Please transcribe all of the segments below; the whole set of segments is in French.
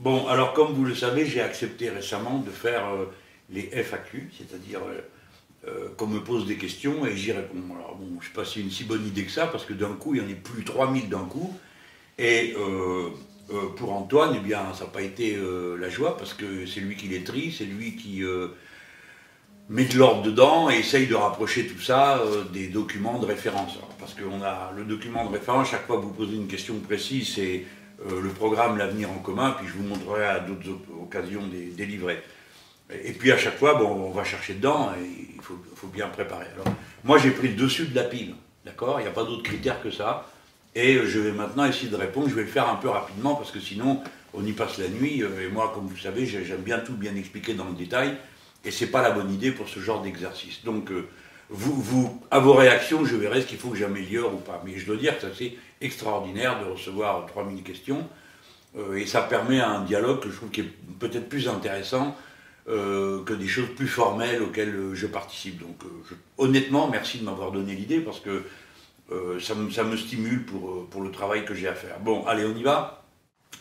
Bon, alors comme vous le savez, j'ai accepté récemment de faire euh, les FAQ, c'est-à-dire euh, euh, qu'on me pose des questions et j'y réponds. Alors bon, je ne sais pas si c'est une si bonne idée que ça, parce que d'un coup, il y en a plus 3000 d'un coup. Et pour Antoine, eh bien, ça n'a pas été la joie, parce que c'est lui qui les trie, c'est lui qui met de l'ordre dedans et essaye de rapprocher tout ça des documents de référence. parce qu'on a le document de référence, chaque fois que vous posez une question précise, c'est euh, le programme L'avenir en commun, puis je vous montrerai à d'autres occasions des, livrets. Et, puis à chaque fois, bon, on va chercher dedans, et il faut, bien préparer. Alors, moi j'ai pris le dessus de la pile, d'accord? Il n'y a pas d'autres critères que ça. Et je vais maintenant essayer de répondre, je vais le faire un peu rapidement, parce que sinon on y passe la nuit, euh, et moi, comme vous savez, j'aime bien tout bien expliquer dans le détail, et c'est pas la bonne idée pour ce genre d'exercice. Donc, euh, vous, à vos réactions, je verrai ce qu'il faut que j'améliore ou pas. Mais je dois dire que c'est extraordinaire de recevoir 3000 questions. Euh, et ça permet un dialogue que je trouve qui est peut-être plus intéressant euh, que des choses plus formelles auxquelles je participe. Donc honnêtement, merci de m'avoir donné l'idée parce que ça me, ça, me, stimule pour, pour le travail que j'ai à faire. Bon, allez, on y va?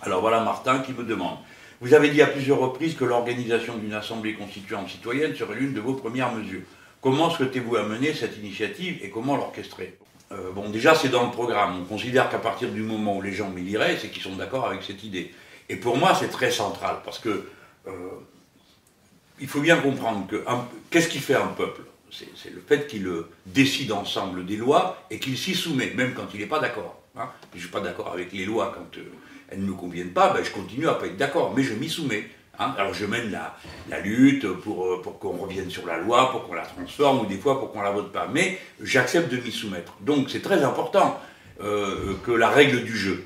Alors voilà Martin qui me demande. Vous avez dit à plusieurs reprises que l'organisation d'une assemblée constituante citoyenne serait l'une de vos premières mesures. Comment souhaitez-vous amener cette initiative et comment l'orchestrer? Euh, Bon, déjà, c'est dans le programme. On considère qu'à partir du moment où les gens m'y liraient, c'est qu'ils sont d'accord avec cette idée. Et pour moi, c'est très central, parce que euh, il faut bien comprendre que qu'est-ce qui fait un peuple? C'est le fait qu'il décide ensemble des lois et qu'il s'y soumet, même quand il n'est pas d'accord. Hein. Je ne suis pas d'accord avec les lois quand euh, elles ne me conviennent pas, ben, je continue à ne pas être d'accord, mais je m'y soumets. Hein, alors je mène la, lutte pour, euh, pour qu'on revienne sur la loi, pour qu'on la transforme, ou des fois pour qu'on la vote pas. Mais j'accepte de m'y soumettre. Donc c'est très important euh, que la règle du jeu.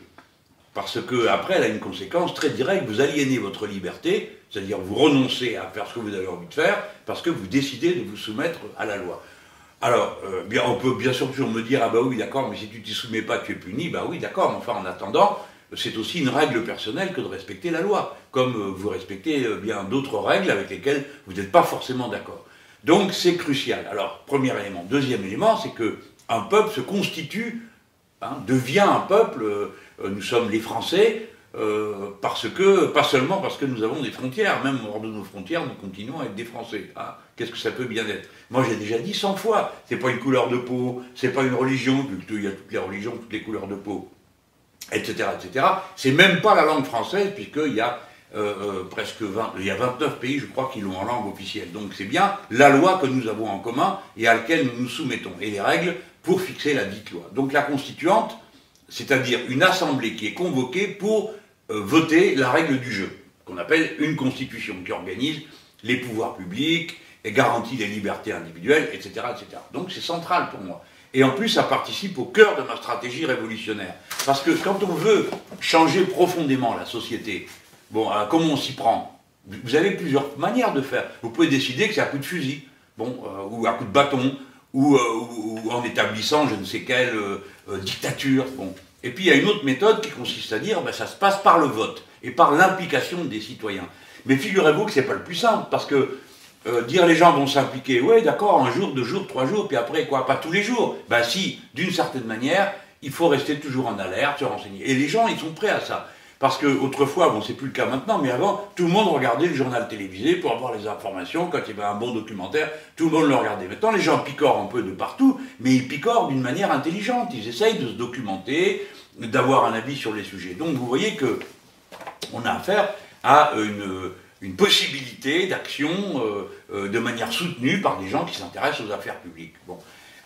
Parce que après, elle a une conséquence très directe. Vous aliénez votre liberté, c'est-à-dire vous renoncez à faire ce que vous avez envie de faire, parce que vous décidez de vous soumettre à la loi. Alors, euh, bien, on peut bien sûr toujours me dire, ah bah oui, d'accord, mais si tu t'y soumets pas, tu es puni. Bah oui, d'accord, mais enfin, en attendant, c'est aussi une règle personnelle que de respecter la loi, comme euh, vous respectez euh, bien d'autres règles avec lesquelles vous n'êtes pas forcément d'accord. Donc c'est crucial. Alors, premier élément. Deuxième élément, c'est que un peuple se constitue, hein, devient un peuple, euh, nous sommes les Français, parce que, pas seulement parce que nous avons des frontières, même hors de nos frontières, nous continuons à être des Français. Ah, qu'est-ce que ça peut bien être? Moi j'ai déjà dit 100 fois, c'est pas une couleur de peau, c'est pas une religion, vu qu'il y a toutes les religions, toutes les couleurs de peau etc., etc. C'est même pas la langue française, puisqu'il y a euh, euh, presque 20, il y a 29 pays, je crois, qui l'ont en langue officielle. Donc c'est bien la loi que nous avons en commun et à laquelle nous nous soumettons, et les règles pour fixer la dite loi. Donc la constituante, c'est-à-dire une assemblée qui est convoquée pour euh, voter la règle du jeu, qu'on appelle une constitution, qui organise les pouvoirs publics et garantit les libertés individuelles, etc. etc. Donc c'est central pour moi. Et en plus, ça participe au cœur de ma stratégie révolutionnaire. Parce que quand on veut changer profondément la société, bon, comment on s'y prend? Vous avez plusieurs manières de faire. Vous pouvez décider que c'est à coup de fusil, bon, euh, ou à coup de bâton, ou, euh, en établissant je ne sais quelle euh, dictature. Bon. Et puis il y a une autre méthode qui consiste à dire, ben, ça se passe par le vote et par l'implication des citoyens. Mais figurez-vous que ce n'est pas le plus simple, parce que euh, dire les gens vont s'impliquer, oui d'accord, un jour, deux jours, trois jours, puis après quoi, pas tous les jours. Ben si, d'une certaine manière, il faut rester toujours en alerte, se renseigner. Et les gens, ils sont prêts à ça. Parce que autrefois, bon, c'est plus le cas maintenant, mais avant, tout le monde regardait le journal télévisé pour avoir les informations. Quand il y avait un bon documentaire, tout le monde le regardait. Maintenant, les gens picorent un peu de partout, mais ils picorent d'une manière intelligente. Ils essayent de se documenter, d'avoir un avis sur les sujets. Donc, vous voyez que on a affaire à une, une possibilité d'action euh, euh, de manière soutenue par des gens qui s'intéressent aux affaires publiques. Bon.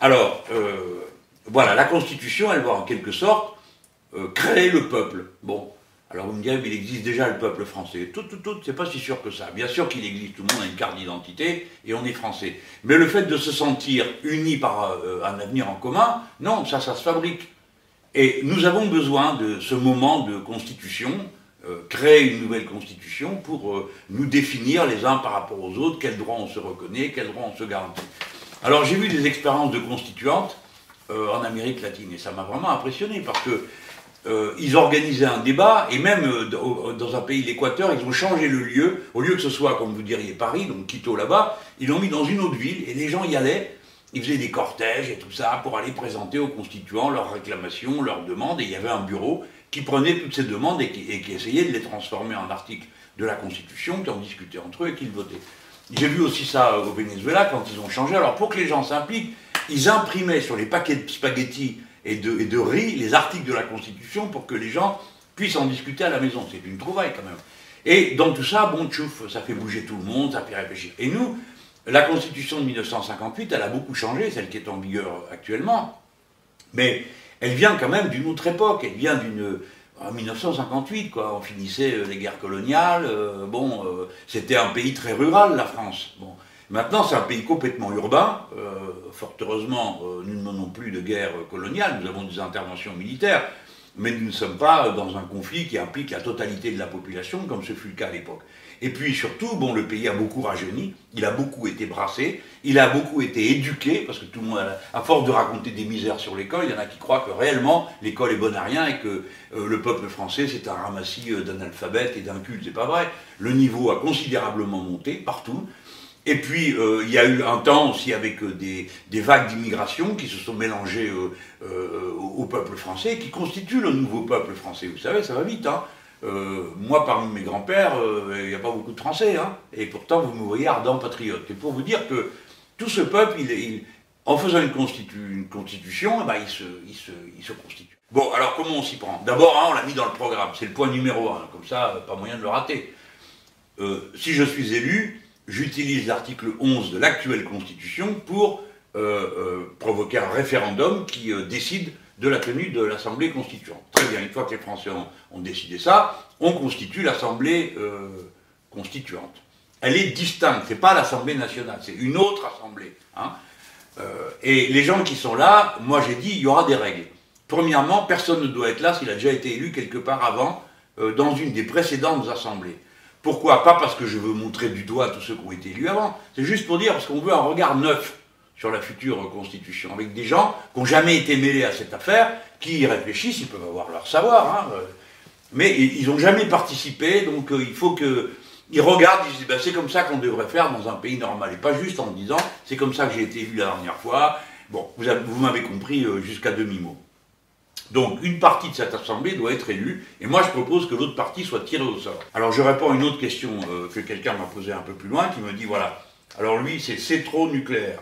Alors, euh, voilà, la Constitution, elle va en quelque sorte créer le peuple. Bon, alors vous me direz, mais il existe déjà le peuple français. Tout, tout, tout, c'est pas si sûr que ça. Bien sûr qu'il existe, tout le monde a une carte d'identité et on est français. Mais le fait de se sentir unis par un avenir en commun, non, ça, ça se fabrique. Et nous avons besoin de ce moment de constitution créer une nouvelle constitution pour euh, nous définir les uns par rapport aux autres, quels droits on se reconnaît, quels droits on se garantit. Alors j'ai vu des expériences de constituantes euh, en Amérique latine et ça m'a vraiment impressionné parce que ils organisaient un débat et même dans un pays, l'Équateur, ils ont changé le lieu. Au lieu que ce soit, comme vous diriez, Paris, donc Quito là-bas, ils l'ont mis dans une autre ville et les gens y allaient. Ils faisaient des cortèges et tout ça pour aller présenter aux constituants leurs réclamations, leurs demandes et il y avait un bureau qui prenaient toutes ces demandes et qui, et essayaient de les transformer en articles de la Constitution, qui en discutaient entre eux et qui le votaient. J'ai vu aussi ça au Venezuela quand ils ont changé. Alors pour que les gens s'impliquent, ils imprimaient sur les paquets de spaghettis et de, et de riz les articles de la Constitution pour que les gens puissent en discuter à la maison. C'est une trouvaille quand même. Et dans tout ça, bon, tchouf, ça fait bouger tout le monde, ça fait réfléchir. Et nous, la Constitution de 1958, elle a beaucoup changé, celle qui est en vigueur actuellement, mais elle vient quand même d'une autre époque, elle vient d'une... En 1958, quoi, on finissait euh, les guerres coloniales, euh, bon, euh, c'était un pays très rural, la France. Bon. Maintenant, c'est un pays complètement urbain. Euh, fort heureusement, euh, nous ne menons plus de guerre coloniale, nous avons des interventions militaires, mais nous ne sommes pas dans un conflit qui implique la totalité de la population, comme ce fut le cas à l'époque. Et puis surtout, bon, le pays a beaucoup rajeuni, il a beaucoup été brassé, il a beaucoup été éduqué, parce que tout le monde, à force de raconter des misères sur l'école, il y en a qui croient que réellement l'école est bonne à rien et que euh, le peuple français c'est un ramassis euh, d'analphabètes et d'incultes. C'est pas vrai. Le niveau a considérablement monté partout. Et puis, euh, il y a eu un temps aussi avec euh, des, vagues d'immigration qui se sont mélangées au peuple français et qui constituent le nouveau peuple français. Vous savez, ça va vite. Hein moi, parmi mes grands-pères, il n'y a pas beaucoup de Français. Hein et pourtant, vous me voyez ardent patriote. Et pour vous dire que tout ce peuple, en faisant une, constitu une constitution, eh ben, il, se, constitue. Bon, alors comment on s'y prend? D'abord, hein, on l'a mis dans le programme. C'est le point numéro un. Comme ça, pas moyen de le rater. si je suis élu, j'utilise l'article 11 de l'actuelle Constitution pour euh, euh, provoquer un référendum qui euh, décide de la tenue de l'Assemblée constituante. Très bien, une fois que les Français ont, décidé ça, on constitue l'Assemblée euh, constituante. Elle est distincte, c'est pas l'Assemblée nationale, c'est une autre Assemblée. Hein. et les gens qui sont là, moi j'ai dit, il y aura des règles. Premièrement, personne ne doit être là s'il a déjà été élu quelque part avant, dans une des précédentes assemblées. Pourquoi? Pas parce que je veux montrer du doigt tous ceux qui ont été élus avant, c'est juste pour dire parce qu'on veut un regard neuf sur la future constitution, avec des gens qui n'ont jamais été mêlés à cette affaire, qui y réfléchissent, ils peuvent avoir leur savoir, hein, mais ils n'ont jamais participé, donc euh, il faut qu'ils regardent, ils disent ben, c'est comme ça qu'on devrait faire dans un pays normal, et pas juste en disant c'est comme ça que j'ai été élu la dernière fois. Bon, vous, m'avez compris euh, jusqu'à demi-mot. Donc une partie de cette assemblée doit être élue, et moi je propose que l'autre partie soit tirée au sort. Alors je réponds à une autre question euh, que quelqu'un m'a posée un peu plus loin, qui me dit voilà, alors lui c'est c'est trop nucléaire.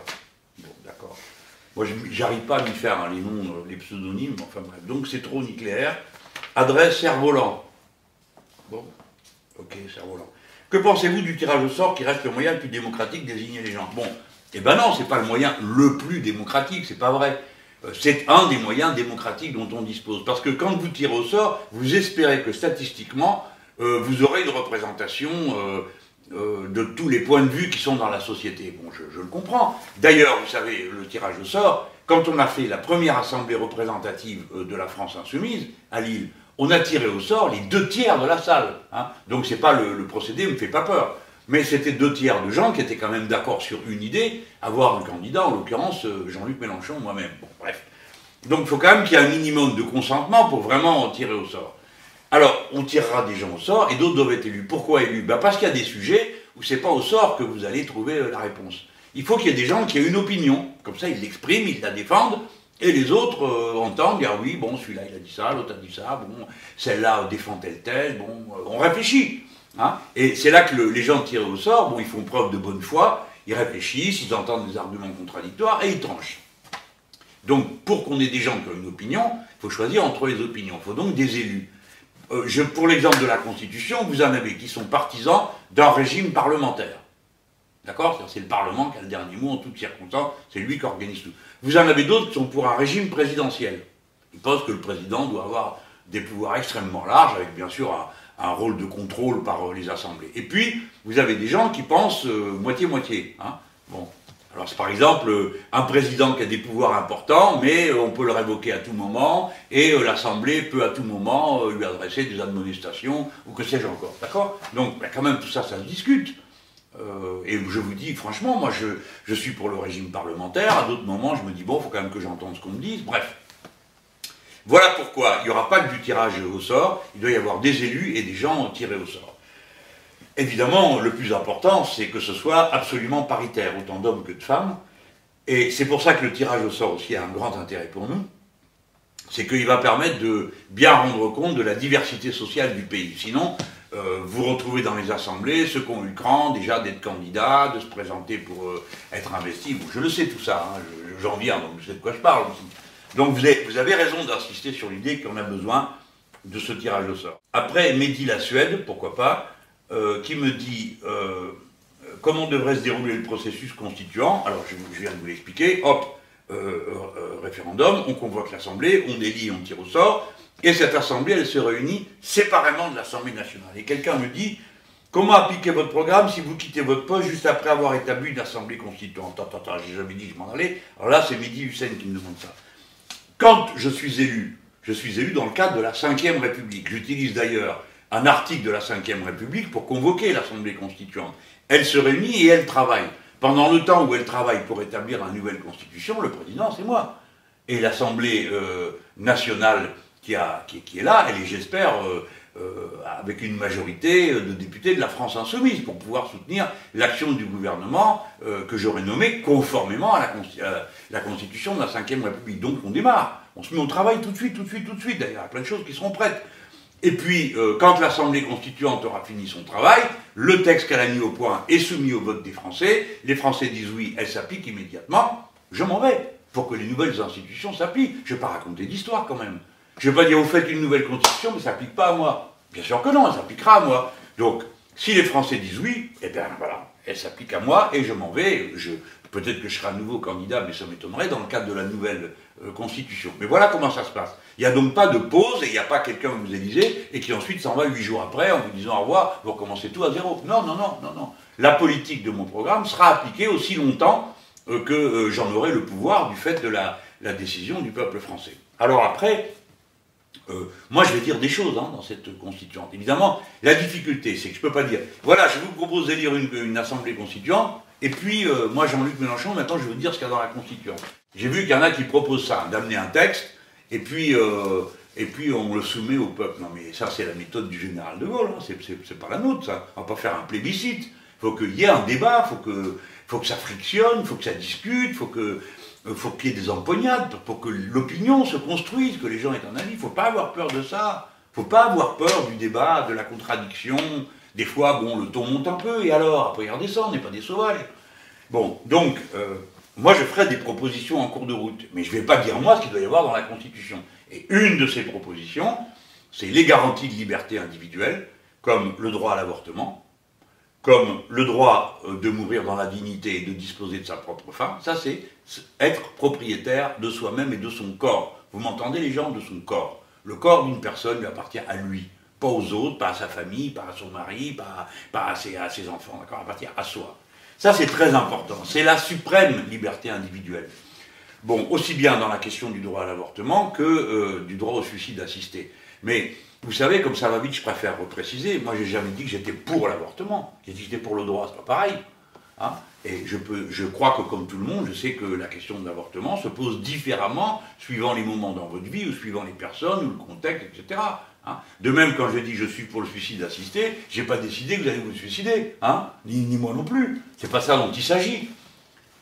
Moi j'arrive pas à lui faire hein, les noms, euh, les pseudonymes, enfin bref, donc c'est trop nucléaire. Adresse cerf-volant. Bon, ok, cerf-volant. Que pensez-vous du tirage au sort qui reste le moyen le plus démocratique de désigner les gens? Bon, eh ben non, c'est pas le moyen le plus démocratique, c'est pas vrai c'est un des moyens démocratiques dont on dispose. Parce que quand vous tirez au sort, vous espérez que statistiquement, euh, vous aurez une représentation euh, euh, de tous les points de vue qui sont dans la société. Bon, je, le comprends. D'ailleurs, vous savez, le tirage au sort, quand on a fait la première assemblée représentative de la France insoumise, à Lille, on a tiré au sort les deux tiers de la salle. Hein. Donc c'est pas le, le procédé, ne me fait pas peur. Mais c'était deux tiers de gens qui étaient quand même d'accord sur une idée, avoir un candidat, en l'occurrence Jean-Luc Mélenchon, moi-même. Bon, bref. Donc il faut quand même qu'il y ait un minimum de consentement pour vraiment en tirer au sort. Alors, on tirera des gens au sort et d'autres doivent être élus. Pourquoi élus? Ben Parce qu'il y a des sujets où c'est pas au sort que vous allez trouver la réponse. Il faut qu'il y ait des gens qui aient une opinion. Comme ça, ils l'expriment, ils la défendent. Et les autres euh, entendent, dire oui, bon, celui-là il a dit ça, l'autre a dit ça, bon, celle-là défend tel tel, bon, euh, on réfléchit. Hein et c'est là que le, les gens tirés au sort, bon, ils font preuve de bonne foi, ils réfléchissent, ils entendent des arguments contradictoires et ils tranchent. Donc, pour qu'on ait des gens qui ont une opinion, il faut choisir entre les opinions. Il faut donc des élus. Euh, pour l'exemple de la Constitution, vous en avez qui sont partisans d'un régime parlementaire. D'accord? C'est le Parlement qui a le dernier mot en toutes circonstances, c'est lui qui organise tout. Vous en avez d'autres qui sont pour un régime présidentiel. Ils pensent que le président doit avoir des pouvoirs extrêmement larges, avec bien sûr un, rôle de contrôle par euh, les assemblées. Et puis, vous avez des gens qui pensent moitié-moitié. Euh, hein bon. Alors, c'est par exemple euh, un président qui a des pouvoirs importants, mais euh, on peut le révoquer à tout moment, et euh, l'Assemblée peut à tout moment lui adresser des admonestations, ou que sais-je encore. D'accord? Donc, quand même, tout ça, ça se discute. Et je vous dis, franchement, moi, je, je suis pour le régime parlementaire. À d'autres moments, je me dis, bon, il faut quand même que j'entende ce qu'on me dise. Bref. Voilà pourquoi il n'y aura pas que du tirage au sort, il doit y avoir des élus et des gens tirés au sort. Évidemment, le plus important, c'est que ce soit absolument paritaire, autant d'hommes que de femmes. Et c'est pour ça que le tirage au sort aussi a un grand intérêt pour nous. c'est qu'il va permettre de bien rendre compte de la diversité sociale du pays. Sinon, euh, vous retrouvez dans les assemblées ceux qui ont eu le cran déjà d'être candidats, de se présenter pour euh, être investis. je le sais tout ça, hein, j'en viens, donc je sais de quoi je parle aussi. Donc vous avez, vous avez raison d'insister sur l'idée qu'on a besoin de ce tirage au sort. Après, Mehdi la Suède, pourquoi pas, euh, qui me dit comment devrait se dérouler le processus constituant. Alors je, viens de vous l'expliquer, hop, référendum, on convoque l'Assemblée, on délie, on tire au sort, et cette Assemblée, elle se réunit séparément de l'Assemblée nationale. Et quelqu'un me dit, comment appliquer votre programme si vous quittez votre poste juste après avoir établi une Assemblée constituante? Attends, attends, j'ai jamais dit que je m'en allais. Alors là, c'est Midi Hussein qui me demande ça. Quand je suis élu, je suis élu dans le cadre de la Ve République. J'utilise d'ailleurs un article de la Ve République pour convoquer l'Assemblée constituante. Elle se réunit et elle travaille. Pendant le temps où elle travaille pour établir une nouvelle constitution, le président, c'est moi. Et l'Assemblée euh, nationale qui, est là, et j'espère euh, euh, avec une majorité de députés de la France insoumise pour pouvoir soutenir l'action du gouvernement que j'aurais nommé conformément à la, Constitution de la Ve République. Donc on démarre, on se met au travail tout de suite, tout de suite, tout de suite. D'ailleurs, il y a plein de choses qui seront prêtes. Et puis, quand l'Assemblée constituante aura fini son travail, le texte qu'elle a mis au point est soumis au vote des Français. Les Français disent oui, elle s'applique immédiatement. Je m'en vais pour que les nouvelles institutions s'appliquent. Je ne vais pas raconter d'histoire quand même. Je ne vais pas dire, vous faites une nouvelle constitution, mais ça s'applique pas à moi. Bien sûr que non, elle s'appliquera à moi. Donc, si les Français disent oui, eh bien voilà, elle s'applique à moi et je m'en vais. Je, peut-être que je serai un nouveau candidat, mais ça m'étonnerait dans le cadre de la nouvelle euh, constitution. Mais voilà comment ça se passe. Il n'y a donc pas de pause et il n'y a pas quelqu'un que vous élisez et qui ensuite s'en va huit jours après en vous disant au revoir, vous recommencez tout à zéro. Non, non, non, non, non. La politique de mon programme sera appliquée aussi longtemps euh, que euh, j'en aurai le pouvoir du fait de la, décision du peuple français. Alors après, euh, moi, je vais dire des choses hein, dans cette constituante. Évidemment, la difficulté, c'est que je ne peux pas dire, voilà, je vous propose d'élire une, une assemblée constituante, et puis, moi, Jean-Luc Mélenchon, maintenant, je vais vous dire ce qu'il y a dans la constituante. J'ai vu qu'il y en a qui proposent ça, d'amener un texte, et puis, euh, et puis on le soumet au peuple. Non, mais ça, c'est la méthode du général de Gaulle, hein. c'est pas la nôtre, ça. On va pas faire un plébiscite. Il faut qu'il y ait un débat, il faut que, faut que ça frictionne, il faut que ça discute, il faut que faut qu'il y ait des empoignades pour que l'opinion se construise, que les gens aient un avis. Il ne faut pas avoir peur de ça. Il ne faut pas avoir peur du débat, de la contradiction. Des fois, bon, le ton monte un peu, et alors Après, il redescend, on n'est pas des sauvages. Bon, donc, euh, moi, je ferai des propositions en cours de route. Mais je ne vais pas dire, moi, ce qu'il doit y avoir dans la Constitution. Et une de ces propositions, c'est les garanties de liberté individuelle, comme le droit à l'avortement, comme le droit euh, de mourir dans la dignité et de disposer de sa propre femme, ça c'est être propriétaire de soi-même et de son corps. Vous m'entendez les gens de son corps? Le corps d'une personne lui appartient à lui, pas aux autres, pas à sa famille, pas à son mari, pas, à, ses, à, ses, enfants, d'accord? Appartient à soi. Ça c'est très important, c'est la suprême liberté individuelle. Bon, aussi bien dans la question du droit à l'avortement que euh, du droit au suicide assisté. Mais vous savez, comme ça va vite, je préfère repréciser. Moi, j'ai jamais dit que j'étais pour l'avortement. J'ai dit que j'étais pour le droit, c'est pas pareil. Hein. et je, peux, je crois que, comme tout le monde, je sais que la question de l'avortement se pose différemment suivant les moments dans votre vie, ou suivant les personnes, ou le contexte, etc. Hein. de même, quand je dis je suis pour le suicide assisté, j'ai pas décidé que vous allez vous suicider, hein ni, moi non plus. C'est pas ça dont il s'agit.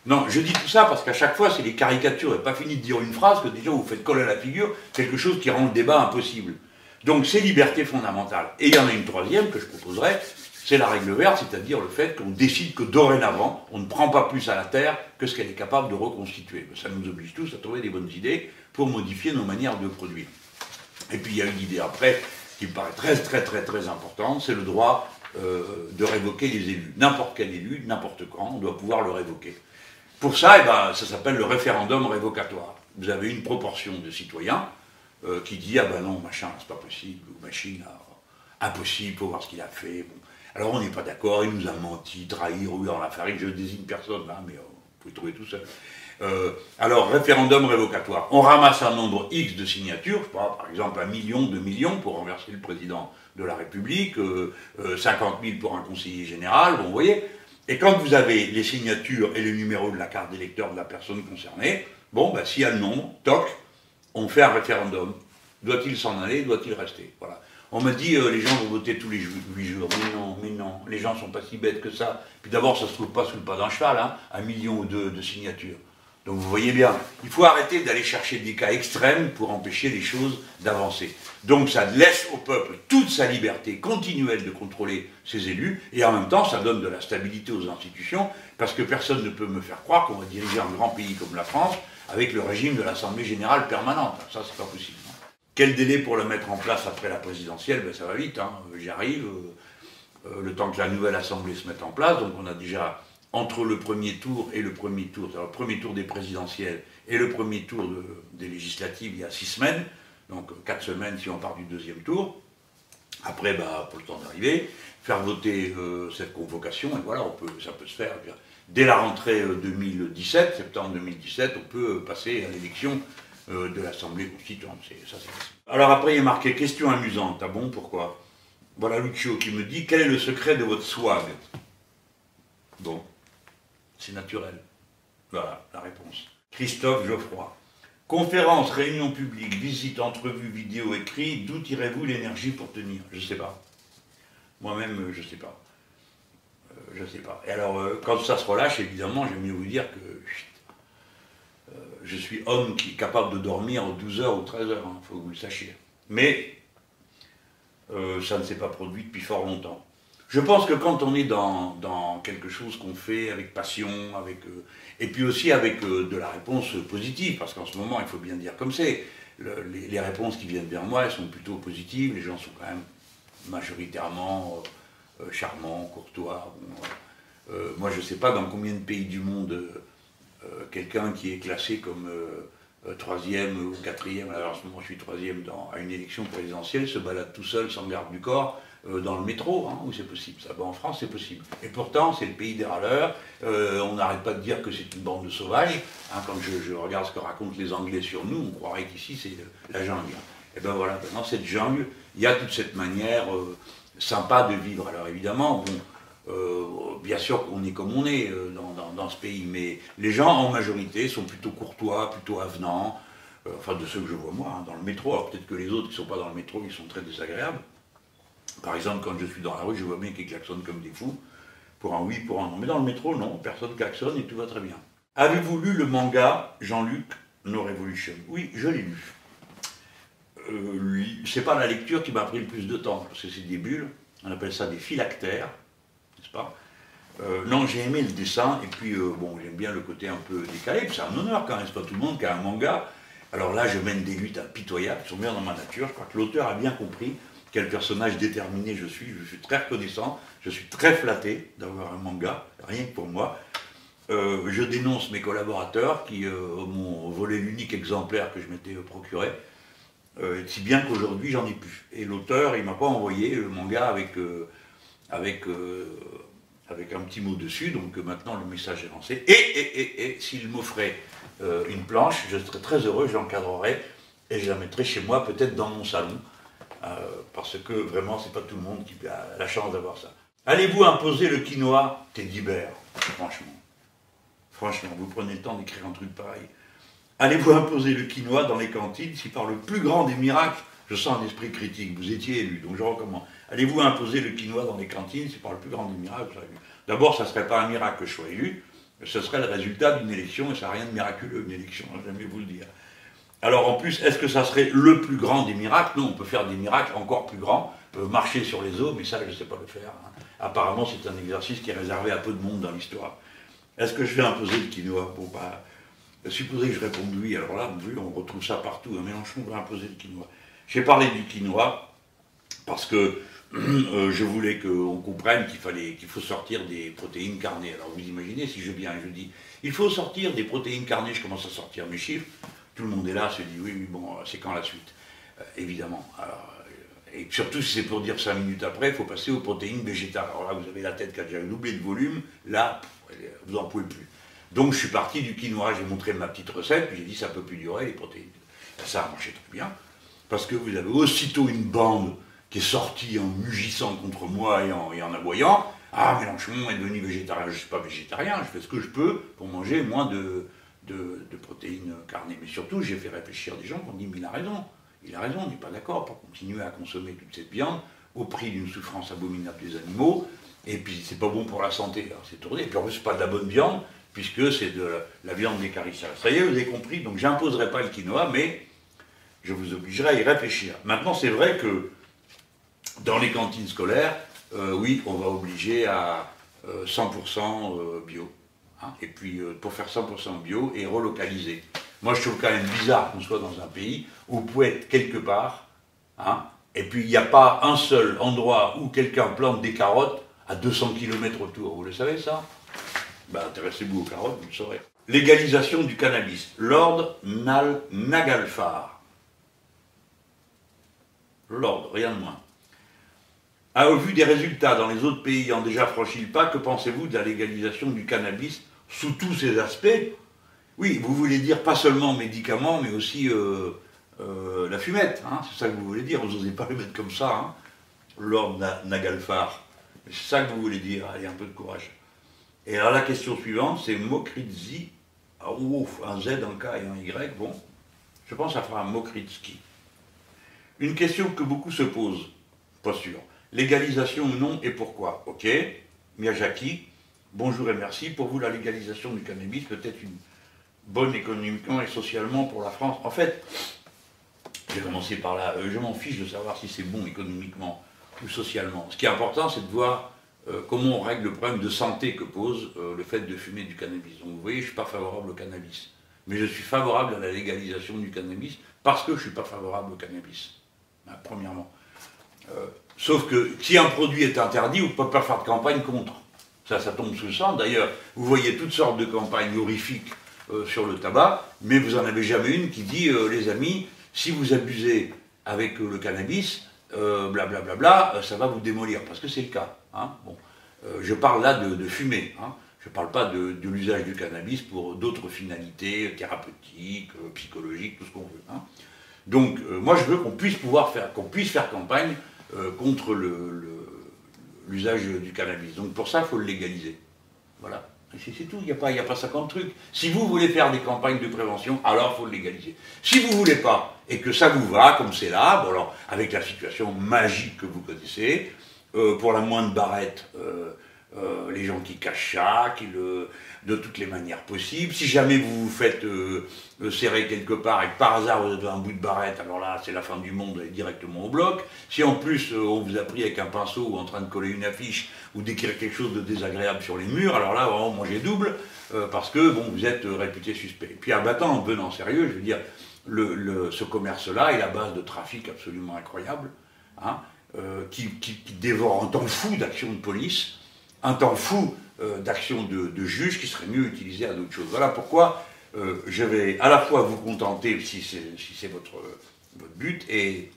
Non, je dis tout ça parce qu'à chaque fois, c'est les caricatures, et pas fini de dire une phrase que déjà vous faites coller à la figure, quelque chose qui rend le débat impossible. Donc c'est liberté fondamentale. Et il y en a une troisième que je proposerais, c'est la règle verte, c'est-à-dire le fait qu'on décide que dorénavant, on ne prend pas plus à la Terre que ce qu'elle est capable de reconstituer. Ça nous oblige tous à trouver des bonnes idées pour modifier nos manières de produire. Et puis il y a une idée après qui me paraît très très très très importante, c'est le droit euh, de révoquer les élus. N'importe quel élu, n'importe quand, on doit pouvoir le révoquer. Pour ça, eh ben, ça s'appelle le référendum révocatoire. Vous avez une proportion de citoyens euh, qui dit Ah ben non, machin, c'est pas possible, ou machine, ah, impossible, faut voir ce qu'il a fait. Bon. Alors on n'est pas d'accord, il nous a menti, trahi, rué en la farine, je désigne personne là, mais euh, vous pouvez trouver tout seul. Euh, alors, référendum révocatoire. On ramasse un nombre X de signatures, par exemple un million, deux millions pour renverser le président de la République, 50 000 pour un conseiller général, bon, vous voyez. Et quand vous avez les signatures et le numéro de la carte d'électeur de la personne concernée, bon, bah, s'il y a le nom, toc, on fait un référendum. Doit-il s'en aller Doit-il rester? Voilà. On me dit, euh, les gens vont voter tous les huit jours. Mais non, mais non, les gens sont pas si bêtes que ça. Puis d'abord, ça se trouve pas sous le pas d'un cheval, hein, un million ou deux de signatures. Donc vous voyez bien, il faut arrêter d'aller chercher des cas extrêmes pour empêcher les choses d'avancer. Donc ça laisse au peuple toute sa liberté continuelle de contrôler ses élus, et en même temps ça donne de la stabilité aux institutions, parce que personne ne peut me faire croire qu'on va diriger un grand pays comme la France avec le régime de l'Assemblée générale permanente. Ça, c'est pas possible. Quel délai pour le mettre en place après la présidentielle? Ben, Ça va vite, hein. j'y arrive. Euh, euh, le temps que la nouvelle Assemblée se mette en place, donc on a déjà entre le premier tour et le premier tour, le premier tour des présidentielles et le premier tour des législatives, il y a six semaines, donc quatre semaines si on part du deuxième tour. Après, bah, pour le temps d'arriver, faire voter euh, cette convocation, et voilà, on peut, ça peut se faire. Dès la rentrée 2017, euh, septembre 2017, on peut passer à l'élection euh, de l'Assemblée constituante. Ça, Alors après, il est marqué question amusante. Ah bon, pourquoi? Voilà Lucio qui me dit quel est le secret de votre swag? Bon, c'est naturel. Voilà la réponse. Christophe Geoffroy. Conférence, réunion publique, visite, entrevue, vidéo, écrit, d'où tirez-vous l'énergie pour tenir? Je ne sais pas. Moi-même, je ne sais pas. Euh, je ne sais pas. Et alors, euh, quand ça se relâche, évidemment, j'aime mieux vous dire que euh, je suis homme qui est capable de dormir 12 heures ou 13 heures, il hein, faut que vous le sachiez. Mais ça ne s'est pas produit depuis fort longtemps. Je pense que quand on est dans, quelque chose qu'on fait avec passion, avec, euh, et puis aussi avec euh, de la réponse positive, parce qu'en ce moment, il faut bien dire comme c'est, les, réponses qui viennent vers moi, elles sont plutôt positives, les gens sont quand même majoritairement euh, charmants, courtois. moi, je ne sais pas dans combien de pays du monde quelqu'un qui est classé comme troisième ou quatrième, alors en ce moment je suis troisième à une élection présidentielle, se balade tout seul sans garde du corps euh, dans le métro, hein, où c'est possible. Ça. en France, c'est possible. Et pourtant, c'est le pays des râleurs. Euh, on n'arrête pas de dire que c'est une bande de sauvages. Hein, quand je, regarde ce que racontent les Anglais sur nous, on croirait qu'ici, c'est la jungle. Et ben voilà, dans cette jungle, il y a toute cette manière euh, sympa de vivre. Alors évidemment, bon, bien sûr qu'on est comme on est dans, dans, ce pays, mais les gens en majorité sont plutôt courtois, plutôt avenants, enfin de ceux que je vois moi, hein, dans le métro. Alors peut-être que les autres qui ne sont pas dans le métro, ils sont très désagréables. Par exemple, quand je suis dans la rue, je vois bien qu'ils klaxonnent comme des fous, pour un oui, pour un non. Mais dans le métro, non, personne klaxonne et tout va très bien. Avez-vous lu le manga Jean-Luc No Revolution? Oui, je l'ai lu. Euh, c'est pas la lecture qui m'a pris le plus de temps, parce que c'est des bulles, on appelle ça des phylactères, n'est-ce pas? Euh, non, j'ai aimé le dessin, et puis euh, bon, j'aime bien le côté un peu décalé, c'est un honneur quand même, c'est pas tout le monde qui a un manga. Alors là, je mène des luttes impitoyables, qui sont bien dans ma nature, je crois que l'auteur a bien compris quel personnage déterminé je suis. Je suis très reconnaissant, je suis très flatté d'avoir un manga, rien que pour moi. Euh, je dénonce mes collaborateurs qui euh, m'ont volé l'unique exemplaire que je m'étais procuré, euh, si bien qu'aujourd'hui j'en ai plus. Et l'auteur, il m'a pas envoyé le manga avec, avec, avec un petit mot dessus, donc maintenant le message est lancé. Et, et, et, et s'il m'offrait une planche, je serais très heureux, je l'encadrerais et je la mettrais chez moi, peut-être dans mon salon. Euh, parce que vraiment, c'est pas tout le monde qui a la chance d'avoir ça. Allez-vous imposer le quinoa Bear? Franchement. Franchement, vous prenez le temps d'écrire un truc pareil. Allez-vous imposer le quinoa dans les cantines si par le plus grand des miracles, je sens un esprit critique, vous étiez élu, donc je recommande. Allez-vous imposer le quinoa dans les cantines si par le plus grand des miracles, D'abord, ça serait pas un miracle que je sois élu, ce serait le résultat d'une élection, et ça n'a rien de miraculeux, une élection, j'aime vous le dire. Alors en plus, est-ce que ça serait le plus grand des miracles? Non, on peut faire des miracles encore plus grands, euh, marcher sur les eaux, mais ça, je ne sais pas le faire. Hein. Apparemment, c'est un exercice qui est réservé à peu de monde dans l'histoire. Est-ce que je vais imposer le quinoa Bon. Bah, supposez que je réponde oui, alors là, on retrouve ça partout. Un Mélenchon va imposer le quinoa. J'ai parlé du quinoa parce que euh, je voulais qu'on comprenne qu'il fallait qu'il faut sortir des protéines carnées. Alors vous imaginez, si je viens et je dis il faut sortir des protéines carnées, je commence à sortir mes chiffres tout le monde est là, se dit oui, oui bon, c'est quand la suite euh, Évidemment. Euh, et surtout si c'est pour dire cinq minutes après, il faut passer aux protéines végétales. Alors là, vous avez la tête qui a déjà doublé de volume, là, vous n'en pouvez plus. Donc je suis parti du quinoa, j'ai montré ma petite recette, puis j'ai dit ça peut plus durer les protéines. Ça a marché très bien, parce que vous avez aussitôt une bande qui est sortie en mugissant contre moi et en, et en aboyant. Ah, Mélenchon est devenu végétarien. Je ne suis pas végétarien, je fais ce que je peux pour manger moins de, de, protéines carnées. Mais surtout, j'ai fait réfléchir des gens qui ont dit, mais il a raison, il a raison, on n'est pas d'accord pour continuer à consommer toute cette viande au prix d'une souffrance abominable des animaux, et puis c'est pas bon pour la santé, alors c'est tourné, et puis en plus c'est pas de la bonne viande, puisque c'est de la viande d'écarissage. Ça y est, vous avez compris, donc j'imposerai pas le quinoa, mais je vous obligerai à y réfléchir. Maintenant, c'est vrai que dans les cantines scolaires, euh, oui, on va obliger à 100% euh, bio. Hein. et puis, pour faire 100% bio et relocaliser. Moi, je trouve quand même bizarre qu'on soit dans un pays où vous pouvez être quelque part, hein, et puis il n'y a pas un seul endroit où quelqu'un plante des carottes à 200 km autour. Vous le savez ça? Ben, Intéressez-vous aux carottes, vous le saurez. Légalisation du cannabis. Lord Nal Nagalfar. Lord, rien de moins. Au vu des résultats dans les autres pays ayant déjà franchi le pas, que pensez-vous de la légalisation du cannabis sous tous ses aspects Oui, vous voulez dire pas seulement médicaments, mais aussi euh, euh, la fumette. Hein, c'est ça que vous voulez dire. Vous n'osez pas le mettre comme ça. Hein, Lord Nagalfar. C'est ça que vous voulez dire. Allez, un peu de courage. Et alors la question suivante, c'est Mokritzi, ouf, un Z, un K et un Y, bon, je pense que ça fera un. Une question que beaucoup se posent, pas sûr. Légalisation ou non et pourquoi? Ok, Miyazaki, bonjour et merci. Pour vous, la légalisation du cannabis peut être une bonne économiquement et socialement pour la France. En fait, j'ai commencé par là, euh, je m'en fiche de savoir si c'est bon économiquement ou socialement. Ce qui est important, c'est de voir euh, comment on règle le problème de santé que pose euh, le fait de fumer du cannabis. Donc vous voyez, je ne suis pas favorable au cannabis. Mais je suis favorable à la légalisation du cannabis parce que je ne suis pas favorable au cannabis. Hein, premièrement. Sauf que si un produit est interdit, vous ne pouvez pas faire de campagne contre. Ça, ça tombe sous le sang. D'ailleurs, vous voyez toutes sortes de campagnes horrifiques sur le tabac, mais vous n'en avez jamais une qui dit, les amis, si vous abusez avec le cannabis, blablabla, bla, bla, bla, ça va vous démolir, parce que c'est le cas. Hein, bon. Euh, je parle là de, fumée. Hein. Je ne parle pas de, l'usage du cannabis pour d'autres finalités thérapeutiques, euh, psychologiques, tout ce qu'on veut. Hein. Donc, euh, moi, je veux qu'on puisse pouvoir faire, qu'on puisse faire campagne contre l'usage du cannabis. Donc, pour ça, il faut le légaliser. Voilà. C'est tout, il n'y a, pas, pas 50 trucs. Si vous voulez faire des campagnes de prévention, alors il faut le légaliser. Si vous ne voulez pas, et que ça vous va, comme c'est là, bon alors, avec la situation magique que vous connaissez, euh, pour la moindre barrette, euh, euh, les gens qui cachent ça, qui le, de toutes les manières possibles. Si jamais vous vous faites serrer quelque part et que par hasard vous avez un bout de barrette, alors là c'est la fin du monde, allez directement au bloc. Si en plus on vous a pris avec un pinceau ou en train de coller une affiche ou d'écrire quelque chose de désagréable sur les murs, alors là vraiment mangez double parce que vous êtes réputé suspect. Et puis en battant, en venant sérieux, je veux dire, ce commerce-là est la base de trafic absolument incroyable. Hein. Euh, qui, dévore un temps fou d'action de police, un temps fou euh, d'action de, juge qui serait mieux utilisé à d'autres choses. Voilà pourquoi euh, je vais à la fois vous contenter, si c'est votre, but et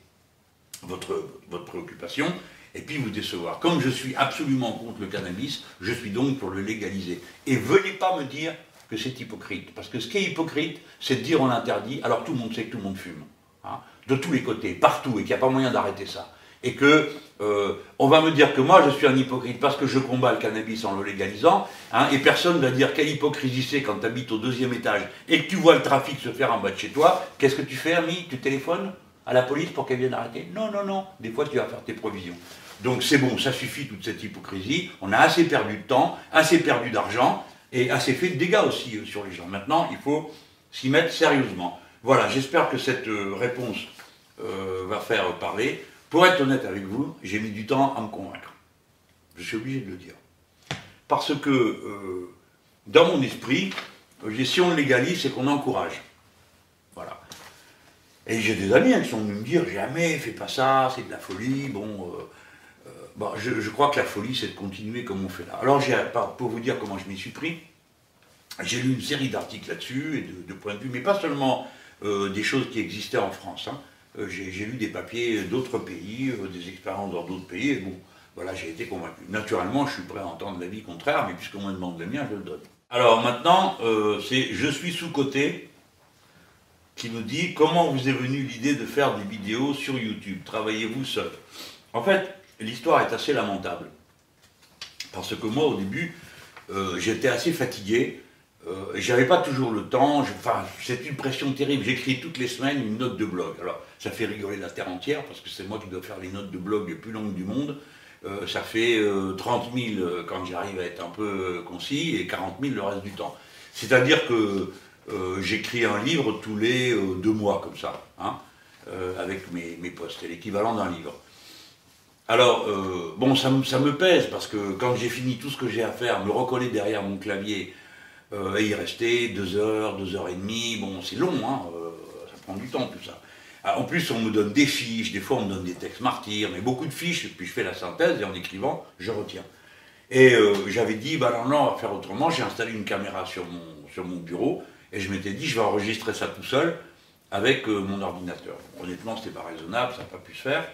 votre, préoccupation, et puis vous décevoir. Comme je suis absolument contre le cannabis, je suis donc pour le légaliser. Et venez pas me dire que c'est hypocrite. Parce que ce qui est hypocrite, c'est de dire on interdit, alors tout le monde sait que tout le monde fume. Hein, de tous les côtés, partout, et qu'il n'y a pas moyen d'arrêter ça et que euh, on va me dire que moi je suis un hypocrite parce que je combats le cannabis en le légalisant, hein, et personne va dire quelle hypocrisie c'est quand tu habites au deuxième étage et que tu vois le trafic se faire en bas de chez toi, qu'est-ce que tu fais ami? Tu téléphones à la police pour qu'elle vienne arrêter? Non, non, non, des fois tu vas faire tes provisions. Donc c'est bon, ça suffit toute cette hypocrisie, on a assez perdu de temps, assez perdu d'argent, et assez fait de dégâts aussi euh, sur les gens. Maintenant, il faut s'y mettre sérieusement. Voilà, j'espère que cette euh, réponse va faire parler. Pour être honnête avec vous, j'ai mis du temps à me convaincre. Je suis obligé de le dire. Parce que euh, dans mon esprit, si on légalise, c'est qu'on encourage. Voilà. Et j'ai des amis hein, qui sont venus me dire jamais, fais pas ça, c'est de la folie. Bon, euh, euh, je, crois que la folie, c'est de continuer comme on fait là. Alors, pour vous dire comment je m'y suis pris, j'ai lu une série d'articles là-dessus et de, points de vue, mais pas seulement des choses qui existaient en France. Hein. Euh, j'ai lu des papiers d'autres pays, euh, des expériences dans d'autres pays, et bon, voilà, j'ai été convaincu. Naturellement, je suis prêt à entendre l'avis contraire, mais puisqu'on me demande le mien, je le donne. Alors maintenant, euh, c'est Je suis sous-côté qui nous dit comment vous est venue l'idée de faire des vidéos sur YouTube? Travaillez-vous seul? En fait, l'histoire est assez lamentable. Parce que moi, au début, j'étais assez fatigué euh, j'avais pas toujours le temps, enfin, c'est une pression terrible. J'écris toutes les semaines une note de blog. Alors, ça fait rigoler la terre entière, parce que c'est moi qui dois faire les notes de blog les plus longues du monde. Euh, ça fait 30 euh, 000 quand j'arrive à être un peu concis, et 40 000 le reste du temps. C'est-à-dire que j'écris un livre tous les deux mois, comme ça, hein, avec mes, mes postes. C'est l'équivalent d'un livre. Alors, bon, ça, me pèse, parce que quand j'ai fini tout ce que j'ai à faire, me recoller derrière mon clavier, et y rester deux heures, deux heures et demie, bon, c'est long, hein, ça prend du temps tout ça. Ah, en plus, on me donne des fiches, des fois on me donne des textes martyrs, mais beaucoup de fiches, puis je fais la synthèse et en écrivant, je retiens. Et euh, j'avais dit, bah non, non, on va faire autrement. J'ai installé une caméra sur mon, bureau et je m'étais dit, je vais enregistrer ça tout seul avec euh, mon ordinateur. honnêtement, c'était pas raisonnable, ça n'a pas pu se faire.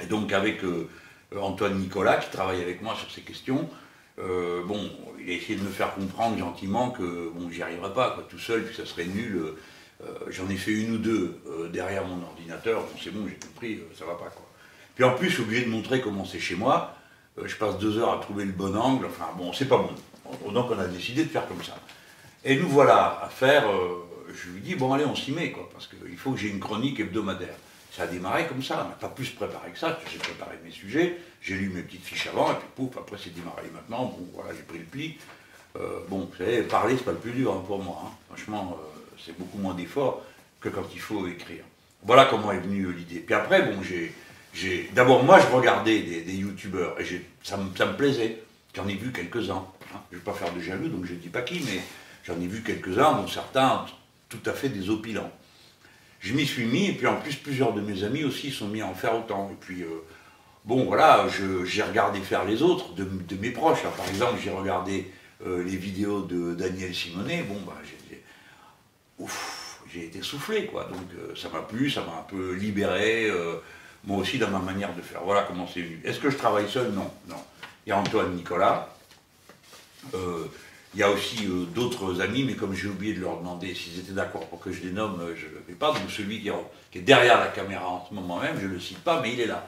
Et donc, avec euh, Antoine Nicolas, qui travaille avec moi sur ces questions, bon, il a essayé de me faire comprendre gentiment que bon, j'y arriverais pas, tout seul, puis ça serait nul. J'en ai fait une ou deux derrière mon ordinateur. Bon, c'est bon, j'ai compris, ça va pas, quoi. Puis en plus, obligé de montrer comment c'est chez moi. Euh, je passe deux heures à trouver le bon angle, enfin bon, c'est pas bon. Donc on a décidé de faire comme ça. Et nous voilà à faire, euh, je lui dis, bon allez, on s'y met, quoi, parce qu'il faut que j'ai une chronique hebdomadaire. Ça a démarré comme ça, on n'a pas plus préparé que ça, j'ai préparé mes sujets, j'ai lu mes petites fiches avant, et puis pouf, après c'est démarré. Maintenant, bon voilà, j'ai pris le pli. Euh, bon, vous savez, parler, c'est pas le plus dur hein, pour moi. Hein. Franchement, c'est beaucoup moins d'efforts que quand il faut écrire. Voilà comment est venue l'idée. Puis après, bon, j'ai D'abord, moi, je regardais des, youtubeurs et ça me, plaisait. J'en ai vu quelques-uns. Hein. Je ne vais pas faire de jaloux, donc je ne dis pas qui, mais j'en ai vu quelques-uns, dont certains tout à fait désopilants. Je m'y suis mis, et puis en plus, plusieurs de mes amis aussi sont mis à en faire autant. Et puis, euh, bon, voilà, j'ai regardé faire les autres, de, mes proches. par exemple, j'ai regardé euh, les vidéos de Daniel Simonet. Bon, bah, j'ai. Été soufflé, quoi. Donc, euh, ça m'a plu, ça m'a un peu libéré moi aussi dans ma manière de faire. Voilà comment c'est venu. Est-ce que je travaille seul? Non, non. Il y a Antoine Nicolas. Euh, il y a aussi euh, d'autres amis, mais comme j'ai oublié de leur demander s'ils étaient d'accord pour que je les nomme, euh, je ne le fais pas. Donc celui qui est, derrière la caméra en ce moment même, je ne le cite pas, mais il est là.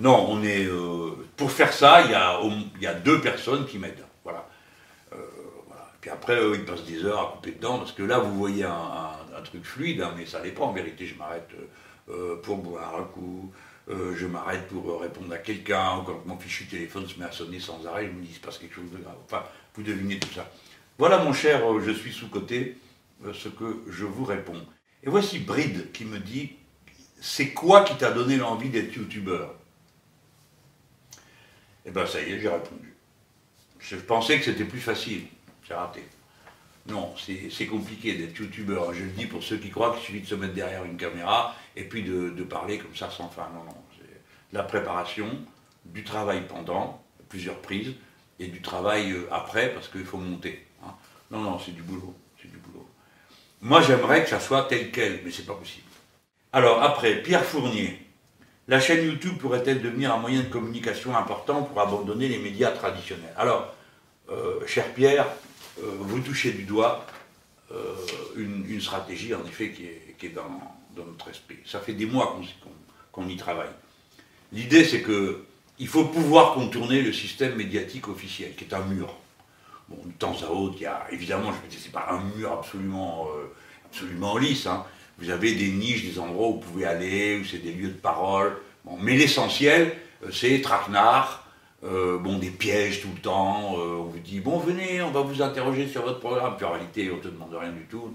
Non, on est. pour faire ça, il y, a, deux personnes qui m'aident. Voilà. Puis après, ils passent des heures à couper dedans, parce que là, vous voyez un, truc fluide, hein, mais ça dépend. En vérité, je m'arrête pour boire un coup, euh, je m'arrête pour euh, répondre à quelqu'un, ou quand mon fichu téléphone se met à sonner sans arrêt, je me dis il se passe quelque chose de grave. Enfin, vous devinez tout ça. Voilà mon cher, euh, je suis sous-côté, ce que je vous réponds. Et voici Bride qui me dit, c'est quoi qui t'a donné l'envie d'être youtubeur? Eh bien ça y est, j'ai répondu. Je pensais que c'était plus facile, j'ai raté. Non, c'est compliqué d'être youtubeur. Je le dis pour ceux qui croient qu'il suffit de se mettre derrière une caméra et puis de, parler comme ça sans fin. Non, non. C'est la préparation, du travail pendant, plusieurs prises, et du travail euh, après parce qu'il faut monter. Non, non, c'est du boulot. Moi, j'aimerais que ça soit tel quel, mais c'est pas possible. Alors, après, Pierre Fournier. La chaîne YouTube pourrait-elle devenir un moyen de communication important pour abandonner les médias traditionnels? Alors, euh, cher Pierre, euh, vous touchez du doigt euh, une, stratégie, en effet, qui est, dans, notre esprit. Ça fait des mois qu'on y travaille. L'idée, c'est qu'il faut pouvoir contourner le système médiatique officiel, qui est un mur. De temps à autre, il y a, évidemment, je ne c'est pas un mur absolument, euh, absolument lisse. Hein. Vous avez des niches, des endroits où vous pouvez aller, où c'est des lieux de parole. Bon, mais l'essentiel, c'est traquenard, euh, bon, des pièges tout le temps, euh, on vous dit, bon, venez, on va vous interroger sur votre programme, puis en réalité, on ne te demande rien du tout,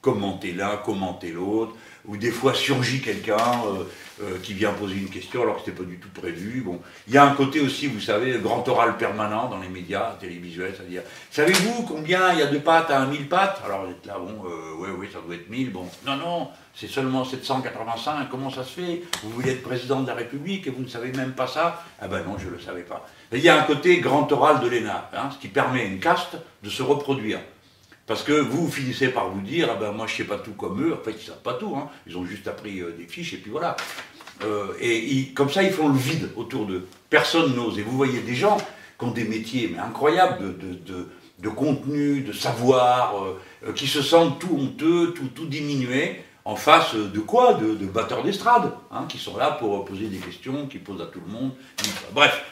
commenter l'un, commenter l'autre, ou des fois surgit quelqu'un euh, euh, qui vient poser une question alors que ce n'était pas du tout prévu. Bon, il y a un côté aussi, vous savez, grand oral permanent dans les médias télévisuels, c'est-à-dire, savez-vous combien il y a de pattes à un mille pattes Alors vous êtes là, bon, euh, oui, oui, ça doit être 1000, bon, non, non, c'est seulement 785, comment ça se fait? Vous voulez être président de la République et vous ne savez même pas ça? Ah ben non, je ne le savais pas. il y a un côté grand oral de l'ENA, hein, ce qui permet à une caste de se reproduire. Parce que vous finissez par vous dire, ah ben moi je sais pas tout comme eux, en fait ils savent pas tout, hein. ils ont juste appris euh, des fiches et puis voilà. Euh, et comme ça ils font le vide autour d'eux. Personne n'ose. Et vous voyez des gens qui ont des métiers mais incroyables de, contenu, de savoir, euh, qui se sentent tout honteux, tout, tout en face de quoi? De, batteurs d'estrade, hein, qui sont là pour poser des questions, qui posent à tout le monde. Bref,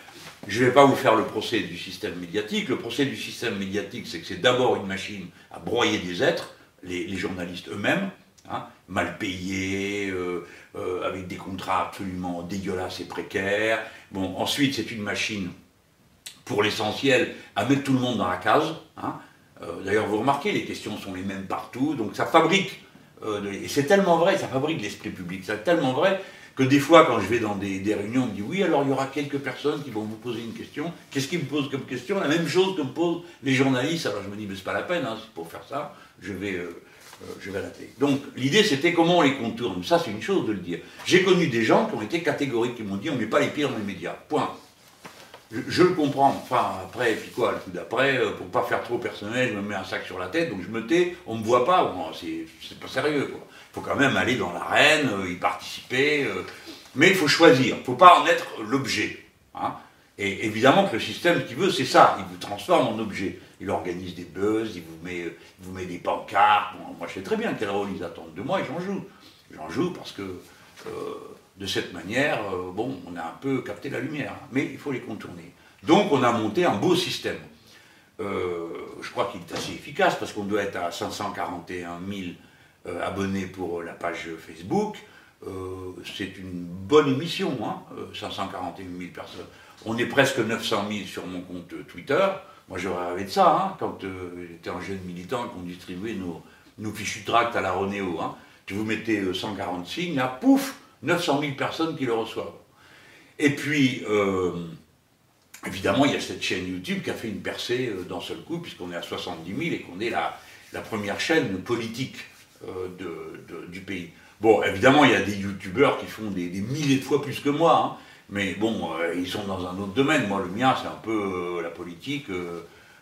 je ne vais pas vous faire le procès du système médiatique. Le procès du système médiatique, c'est que c'est d'abord une machine à broyer des êtres, les, journalistes eux-mêmes, hein, mal payés, euh, euh, avec des contrats absolument dégueulasses et précaires. Bon, ensuite, c'est une machine, pour l'essentiel, à mettre tout le monde dans la case. Hein. D'ailleurs, vous remarquez, les questions sont les mêmes partout, donc ça fabrique, et c'est tellement vrai, ça fabrique l'esprit public, c'est tellement vrai que des fois, quand je vais dans des, réunions, on me dit oui, alors il y aura quelques personnes qui vont vous poser une question. Qu'est-ce qu'ils me posent comme question? La même chose que me posent les journalistes. Alors je me dis, mais c'est pas la peine, hein, pour faire ça, je vais, euh, euh, je. Donc l'idée, c'était comment on les contourne. Ça, c'est une chose de le dire. J'ai connu des gens qui ont été catégoriques, qui m'ont dit, on ne met pas les pieds dans les médias. Point. Je, le comprends. Enfin, après, puis quoi, le coup d'après, euh, pour pas faire trop personnel, je me mets un sac sur la tête, donc je me tais, on me voit pas. C'est pas sérieux, quoi faut quand même aller dans l'arène, euh, y participer. Euh, mais il faut choisir, il ne faut pas en être l'objet. Hein. Et évidemment que le système, qui veut, c'est ça. Il vous transforme en objet. Il organise des buzz, il vous met, des pancartes. moi, je sais très bien quel rôle ils attendent de moi et j'en joue. J'en joue parce que de cette manière, bon, on a un peu capté la lumière. Mais il faut les contourner. Donc, on a monté un beau système. je crois qu'il est assez efficace parce qu'on doit être à 541 000 euh, abonnés pour la page Facebook. Euh, c'est une bonne émission, hein, 541 euh, 000 personnes. On est presque 900 000 sur mon compte Twitter. Moi, j'aurais rêvé de ça, hein, quand j'étais un jeune militant et qu'on distribuait nos, fichus tract à la Ronéo. Hein. Tu vous mettez 140 signes, là, pouf, 900 000 personnes qui le reçoivent. Et puis, évidemment, il y a cette chaîne YouTube qui a fait une percée d'un seul coup, puisqu'on est à 70 000 et qu'on est la, première chaîne politique euh, du pays. Bon, évidemment, il y a des youtubeurs qui font des, milliers de fois plus que moi, hein. mais bon, euh, ils sont dans un autre domaine. Moi, le mien, c'est un peu euh, la politique.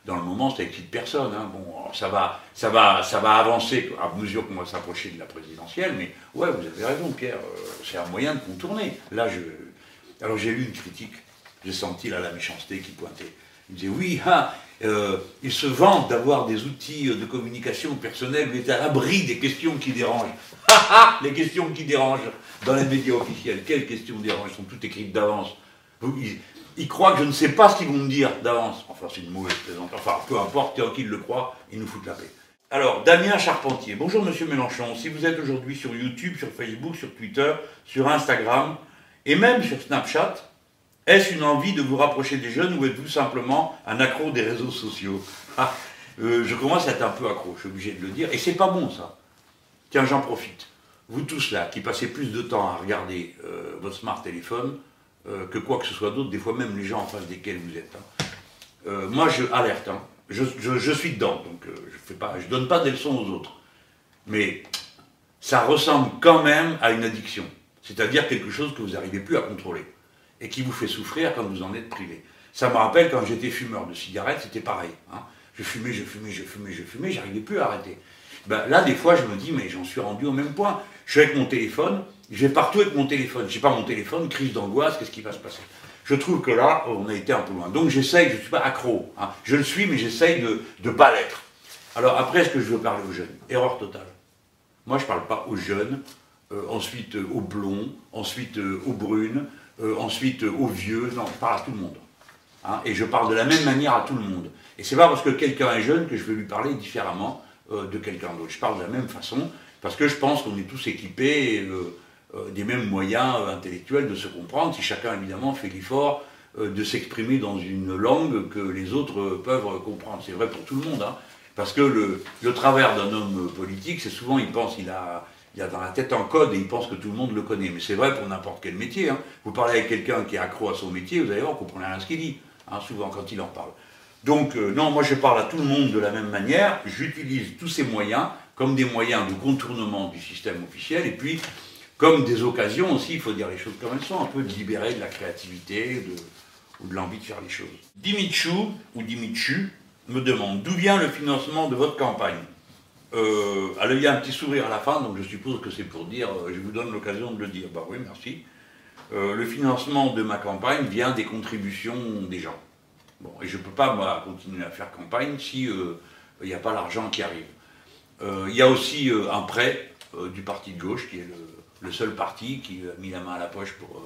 Dans le moment, ça excite personne. Hein. Bon, ça va, ça va, ça va avancer à mesure qu'on va s'approcher de la présidentielle, mais ouais, vous avez raison, Pierre. c'est un moyen de contourner. Là, je, alors j'ai lu une critique, j'ai senti là la méchanceté qui pointait. Il disait oui, ah, euh, ils se vantent d'avoir des outils de communication personnelle, mais à l'abri des questions qui dérangent. les questions qui dérangent dans les médias officiels. Quelles questions dérangent? Elles sont toutes écrites d'avance. Ils, croient que je ne sais pas ce qu'ils vont me dire d'avance. Enfin, c'est une mauvaise présentation. Enfin, peu importe, tant qu'ils le croient, ils nous foutent la paix. Alors, Damien Charpentier. Bonjour, monsieur Mélenchon. Si vous êtes aujourd'hui sur YouTube, sur Facebook, sur Twitter, sur Instagram, et même sur Snapchat, est-ce une envie de vous rapprocher des jeunes ou êtes-vous simplement un accro des réseaux sociaux? Ah, euh, Je commence à être un peu accro, je suis obligé de le dire, et c'est pas bon ça. Tiens, j'en profite. Vous tous là, qui passez plus de temps à regarder euh, votre smart téléphone euh, que quoi que ce soit d'autre, des fois même les gens en face desquels vous êtes. Hein. moi, je alerte. Hein. Je, suis dedans, donc je ne donne pas des leçons aux autres. Mais ça ressemble quand même à une addiction. C'est-à-dire quelque chose que vous n'arrivez plus à contrôler et qui vous fait souffrir quand vous en êtes privé. Ça me rappelle quand j'étais fumeur de cigarettes, c'était pareil. Hein. Je fumais, je fumais, je fumais, je fumais, j'arrivais plus à arrêter. Ben, là, des fois, je me dis, mais j'en suis rendu au même point. Je suis avec mon téléphone, je vais partout avec mon téléphone. Je n'ai pas mon téléphone, crise d'angoisse, qu'est-ce qui va se passer? Je trouve que là, on a été un peu loin. Donc j'essaye, je ne suis pas accro. Hein. Je le suis, mais j'essaye de ne pas l'être. Alors après, est-ce que je veux parler aux jeunes? Erreur totale. Moi, je ne parle pas aux jeunes, euh, ensuite euh, aux blonds, ensuite euh, aux brunes, ensuite aux vieux, non, je parle à tout le monde. Hein, et je parle de la même manière à tout le monde. Et c'est pas parce que quelqu'un est jeune que je vais lui parler différemment de quelqu'un d'autre. Je parle de la même façon, parce que je pense qu'on est tous équipés des mêmes moyens intellectuels de se comprendre, si chacun évidemment fait l'effort de s'exprimer dans une langue que les autres peuvent comprendre. C'est vrai pour tout le monde. Hein, parce que le, le travers d'un homme politique, c'est souvent il pense qu'il a il a dans la tête un code et il pense que tout le monde le connaît. Mais c'est vrai pour n'importe quel métier. Hein. Vous parlez avec quelqu'un qui est accro à son métier, vous allez voir, vous comprenez rien à ce qu'il dit, hein, souvent quand il en parle. Donc, euh, non, moi je parle à tout le monde de la même manière. J'utilise tous ces moyens comme des moyens de contournement du système officiel et puis comme des occasions aussi, il faut dire les choses comme elles sont, un peu de libérer de la créativité ou de l'envie de faire les choses. Dimichou ou Dimichu me demande d'où vient le financement de votre campagne? Euh, alors il y a un petit sourire à la fin, donc je suppose que c'est pour dire, euh, je vous donne l'occasion de le dire. Bah oui, merci. Euh, le financement de ma campagne vient des contributions des gens. Bon, et je ne peux pas, moi, continuer à faire campagne si n'y a pas l'argent qui arrive. Il y a aussi un prêt du parti de gauche, qui est le, seul parti qui a mis la main à la poche pour,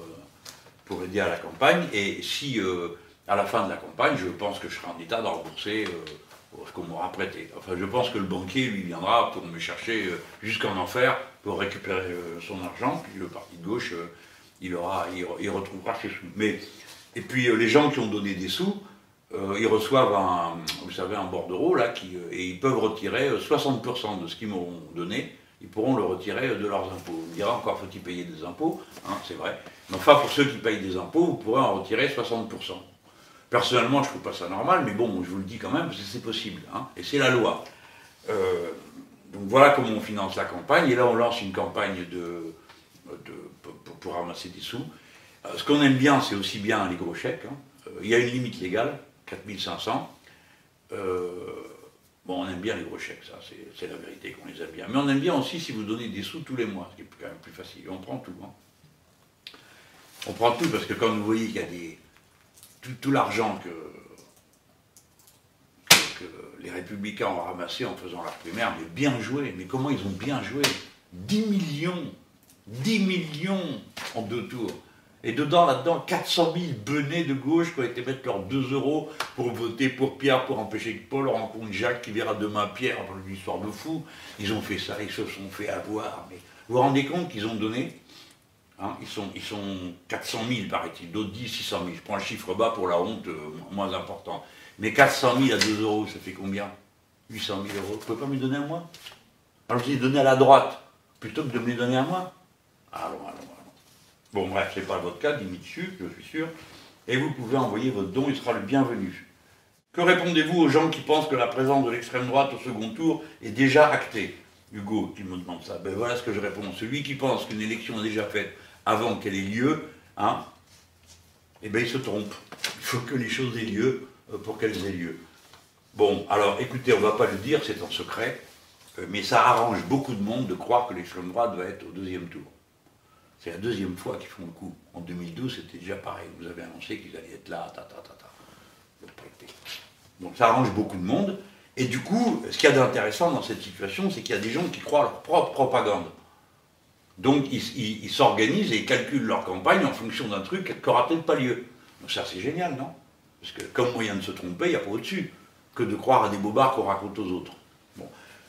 pour aider à la campagne. Et si, à la fin de la campagne, je pense que je serai en état de rembourser ce qu'on m'aura prêté. Enfin, je pense que le banquier, lui, viendra pour me chercher euh, jusqu'en enfer pour récupérer euh, son argent, puis le parti de gauche, euh, il, aura, il, retrouvera ses sous. Mais, et puis, les gens qui ont donné des sous, euh, ils reçoivent un, vous savez, un bordereau, là, euh, et ils peuvent retirer 60% de ce qu'ils m'auront donné, ils pourront le retirer de leurs impôts. On dira encore faut-il payer des impôts, hein, c'est vrai. Mais enfin, pour ceux qui payent des impôts, vous pourrez en retirer 60%. Personnellement, je ne trouve pas ça normal, mais bon, je vous le dis quand même, parce que c'est possible, hein, et c'est la loi. Euh, donc voilà comment on finance la campagne, et là on lance une campagne pour, ramasser des sous. ce qu'on aime bien, c'est aussi bien les gros chèques. Hein. il y a une limite légale, 4500. Euh, bon, on aime bien les gros chèques, ça, c'est la vérité qu'on les aime bien. Mais on aime bien aussi si vous donnez des sous tous les mois, ce qui est quand même plus facile. On prend tout. Hein. On prend tout parce que quand vous voyez qu'il y a tout, l'argent que, les républicains ont ramassé en faisant leur primaire, mais bien joué, mais comment ils ont bien joué? 10 millions, 10 millions en deux tours. Et dedans, là-dedans, 400 000 benets de gauche qui ont été mettre leurs 2 euros pour voter pour Pierre, pour empêcher que Paul rencontre Jacques qui verra demain Pierre, pour une histoire de fou. Ils ont fait ça, ils se sont fait avoir. Vous vous rendez compte qu'ils ont donné hein, ils, sont, ils sont 400 000, paraît-il, d'autres disent 600 000. Je prends le chiffre bas pour la honte euh, moins important. Mais 400 000 à 2 euros, ça fait combien? 800 000 euros. Vous pouvez pas me les donner à moi? Alors je les donner à la droite, plutôt que de me les donner à moi? Allons. Bon, bref, ce n'est pas votre cas, dessus, je suis sûr. Et vous pouvez envoyer votre don, il sera le bienvenu. Que répondez-vous aux gens qui pensent que la présence de l'extrême droite au second tour est déjà actée? Hugo qui me demande ça. Ben voilà ce que je réponds. Celui qui pense qu'une élection est déjà faite avant qu'elle ait lieu, hein, eh bien il se trompe. Il faut que les choses aient lieu euh, pour qu'elles aient lieu. Bon, alors écoutez, on ne va pas le dire, c'est en secret, euh, mais ça arrange beaucoup de monde de croire que l'extrême droite va être au deuxième tour. C'est la deuxième fois qu'ils font le coup. En 2012, c'était déjà pareil. Vous avez annoncé qu'ils allaient être là, ta, ta, ta, ta. Donc ça arrange beaucoup de monde. Et du coup, ce qu'il y a d'intéressant dans cette situation, c'est qu'il y a des gens qui croient à leur propre propagande. Donc ils s'organisent et calculent leur campagne en fonction d'un truc qui n'aura peut-être pas lieu. Donc ça c'est génial, non? Parce que comme moyen de se tromper, il n'y a pas au-dessus que de croire à des bobards qu'on raconte aux autres.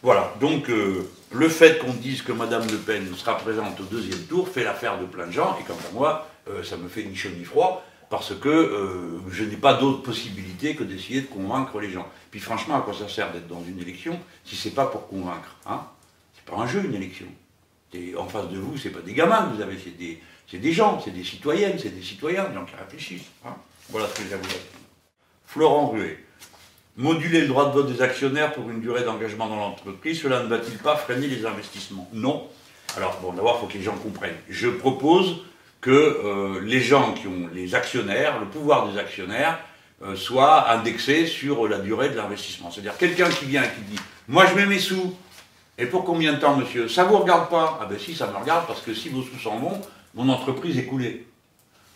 Voilà, donc euh, le fait qu'on dise que Mme Le Pen sera présente au deuxième tour fait l'affaire de plein de gens, et quant à moi, euh, ça me fait ni chaud ni froid, parce que euh, je n'ai pas d'autre possibilité que d'essayer de convaincre les gens. Puis franchement, à quoi ça sert d'être dans une élection si c'est pas pour convaincre hein? C'est pas un jeu, une élection. en face de vous, c'est pas des gamins que vous avez, c'est des, des, gens, c'est des citoyennes, c'est des citoyens, des gens qui réfléchissent. Hein? Voilà ce que dire. Florent Ruet. Moduler le droit de vote des actionnaires pour une durée d'engagement dans l'entreprise, cela ne va-t-il pas freiner les investissements? Non. Alors, bon, d'abord, il faut que les gens comprennent. Je propose que euh, les gens qui ont les actionnaires, le pouvoir des actionnaires, euh, soit indexé sur la durée de l'investissement. C'est-à-dire quelqu'un qui vient et qui dit Moi je mets mes sous, et pour combien de temps, monsieur? Ça vous regarde pas? Ah ben si, ça me regarde, parce que si vos sous s'en vont, mon entreprise est coulée.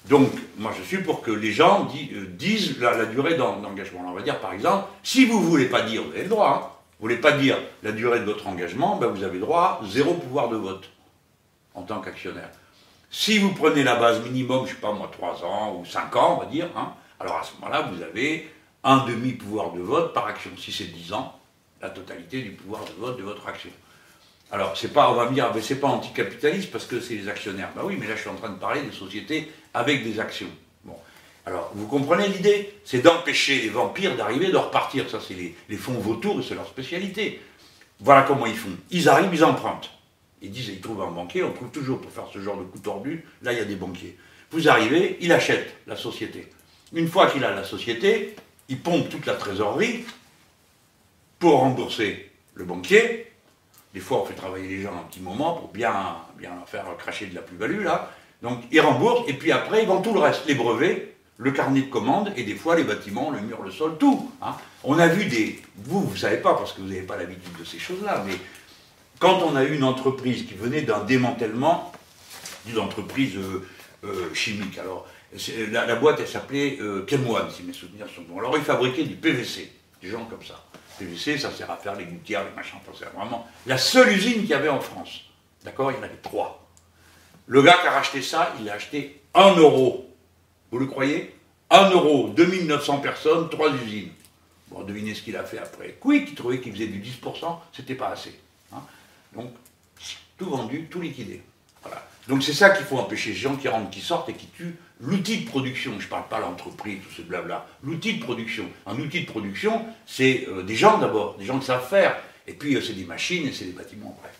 Donc, moi, je suis pour que les gens euh, disent la, durée d'engagement. On va dire, par exemple, si vous ne voulez pas dire, vous avez le droit, hein, vous voulez pas dire la durée de votre engagement, ben vous avez droit à zéro pouvoir de vote en tant qu'actionnaire. Si vous prenez la base minimum, je ne sais pas moi, 3 ans ou 5 ans, on va dire, hein, alors à ce moment-là, vous avez un demi-pouvoir de vote par action. Si c'est 10 ans, la totalité du pouvoir de vote de votre action. Alors, pas, on va me dire, mais c'est pas anticapitaliste parce que c'est les actionnaires. Ben oui, mais là, je suis en train de parler des sociétés avec des actions. Bon. Alors, vous comprenez l'idée? C'est d'empêcher les vampires d'arriver, de repartir. Ça, c'est les, fonds vautours et c'est leur spécialité. Voilà comment ils font. Ils arrivent, ils empruntent. Ils disent, ils trouvent un banquier, on trouve toujours pour faire ce genre de coup tordu, là, il y a des banquiers. Vous arrivez, il achète la société. Une fois qu'il a la société, il pompe toute la trésorerie pour rembourser le banquier, des fois, on fait travailler les gens un petit moment pour bien, bien faire cracher de la plus-value, là. Donc, ils remboursent, et puis après, ils vendent tout le reste. Les brevets, le carnet de commandes, et des fois, les bâtiments, le mur, le sol, tout. Hein. On a vu des... Vous, vous ne savez pas, parce que vous n'avez pas l'habitude de ces choses-là, mais quand on a eu une entreprise qui venait d'un démantèlement d'une entreprise euh, euh, chimique, alors, la, boîte, elle s'appelait euh, si mes souvenirs sont bons. Alors, ils fabriquaient du PVC, des gens comme ça. PVC, ça sert à faire les gouttières, les machins, c'est vraiment la seule usine qu'il y avait en France. D'accord? Il y en avait trois. Le gars qui a racheté ça, il a acheté 1 euro. Vous le croyez? 1 euro, 2900 personnes, trois usines. Bon, devinez ce qu'il a fait après. Quick, il trouvait qu'il faisait du 10%, c'était pas assez. Hein. Donc, tout vendu, tout liquidé. Donc c'est ça qu'il faut empêcher, les gens qui rentrent, qui sortent et qui tuent l'outil de production. Je ne parle pas l'entreprise, tout ce blabla. L'outil de production. Un outil de production, c'est euh, des gens d'abord, des gens qui savent faire. Et puis euh, c'est des machines et c'est des bâtiments, bref.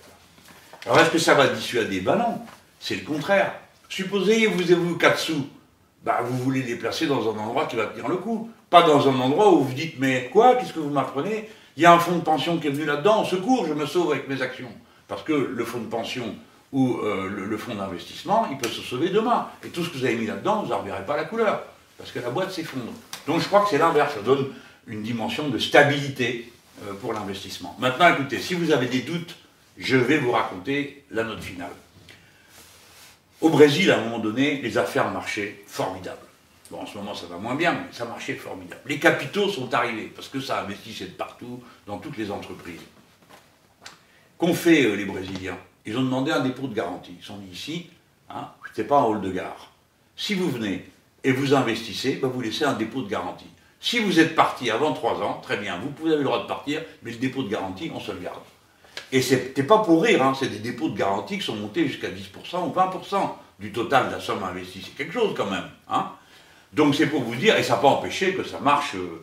Alors est-ce que ça va dissuader? Ben non, c'est le contraire. Supposez, vous avez vous 4 sous, bah, vous voulez les placer dans un endroit qui va tenir le coup. Pas dans un endroit où vous dites, mais quoi, qu'est-ce que vous m'apprenez? Il y a un fonds de pension qui est venu là-dedans, au secours, je me sauve avec mes actions. Parce que le fonds de pension ou euh, le, fonds d'investissement, il peut se sauver demain. Et tout ce que vous avez mis là-dedans, vous n'en reverrez pas la couleur. Parce que la boîte s'effondre. Donc je crois que c'est l'inverse, ça donne une dimension de stabilité euh, pour l'investissement. Maintenant, écoutez, si vous avez des doutes, je vais vous raconter la note finale. Au Brésil, à un moment donné, les affaires marchaient formidables. Bon, en ce moment, ça va moins bien, mais ça marchait formidable. Les capitaux sont arrivés, parce que ça investissait de partout, dans toutes les entreprises. Qu'ont fait euh, les Brésiliens? Ils ont demandé un dépôt de garantie. Ils sont dit ici, hein, n'est pas un hall de gare. Si vous venez et vous investissez, ben, vous laissez un dépôt de garantie. Si vous êtes parti avant 3 ans, très bien, vous pouvez avoir le droit de partir, mais le dépôt de garantie, on se le garde. Et ce n'était pas pour rire, hein, c'est des dépôts de garantie qui sont montés jusqu'à 10% ou 20% du total de la somme investie. C'est quelque chose quand même. Hein. Donc c'est pour vous dire, et ça n'a pas empêché que ça marche, euh,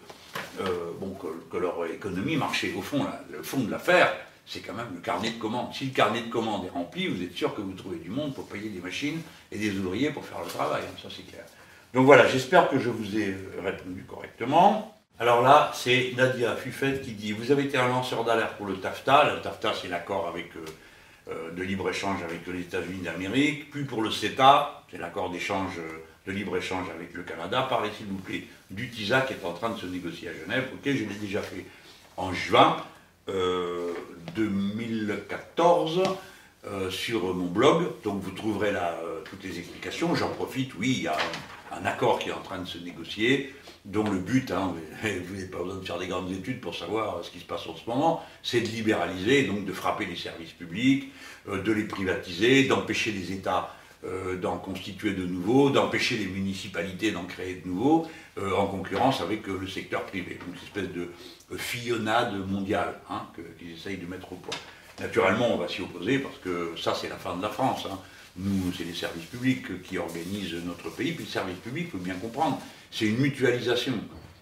euh, bon, que, leur économie marchait. Au fond, le fond de l'affaire, c'est quand même le carnet de commandes. Si le carnet de commandes est rempli, vous êtes sûr que vous trouvez du monde pour payer des machines et des ouvriers pour faire le travail. Ça c'est clair. Donc voilà, j'espère que je vous ai répondu correctement. Alors là, c'est Nadia Fuffet qui dit Vous avez été un lanceur d'alerte pour le TAFTA. Le TAFTA, c'est l'accord euh, euh, de libre-échange avec les États-Unis d'Amérique. Puis pour le CETA, c'est l'accord euh, de libre-échange avec le Canada. Parlez s'il vous plaît du TISA qui est en train de se négocier à Genève. Ok, je l'ai déjà fait en juin 2014 sur mon blog. Donc vous trouverez là toutes les explications. J'en profite, oui, il y a un accord qui est en train de se négocier dont le but, hein, vous n'avez pas besoin de faire des grandes études pour savoir ce qui se passe en ce moment, c'est de libéraliser, donc de frapper les services publics, euh, de les privatiser, d'empêcher les États euh, d'en constituer de nouveaux, d'empêcher les municipalités d'en créer de nouveaux, euh, en concurrence avec le secteur privé. Donc une espèce de fillonnade mondiale hein, qu'ils essayent de mettre au point. Naturellement, on va s'y opposer parce que ça, c'est la fin de la France. Hein. Nous, c'est les services publics qui organisent notre pays, puis le service public, il faut bien comprendre, c'est une mutualisation.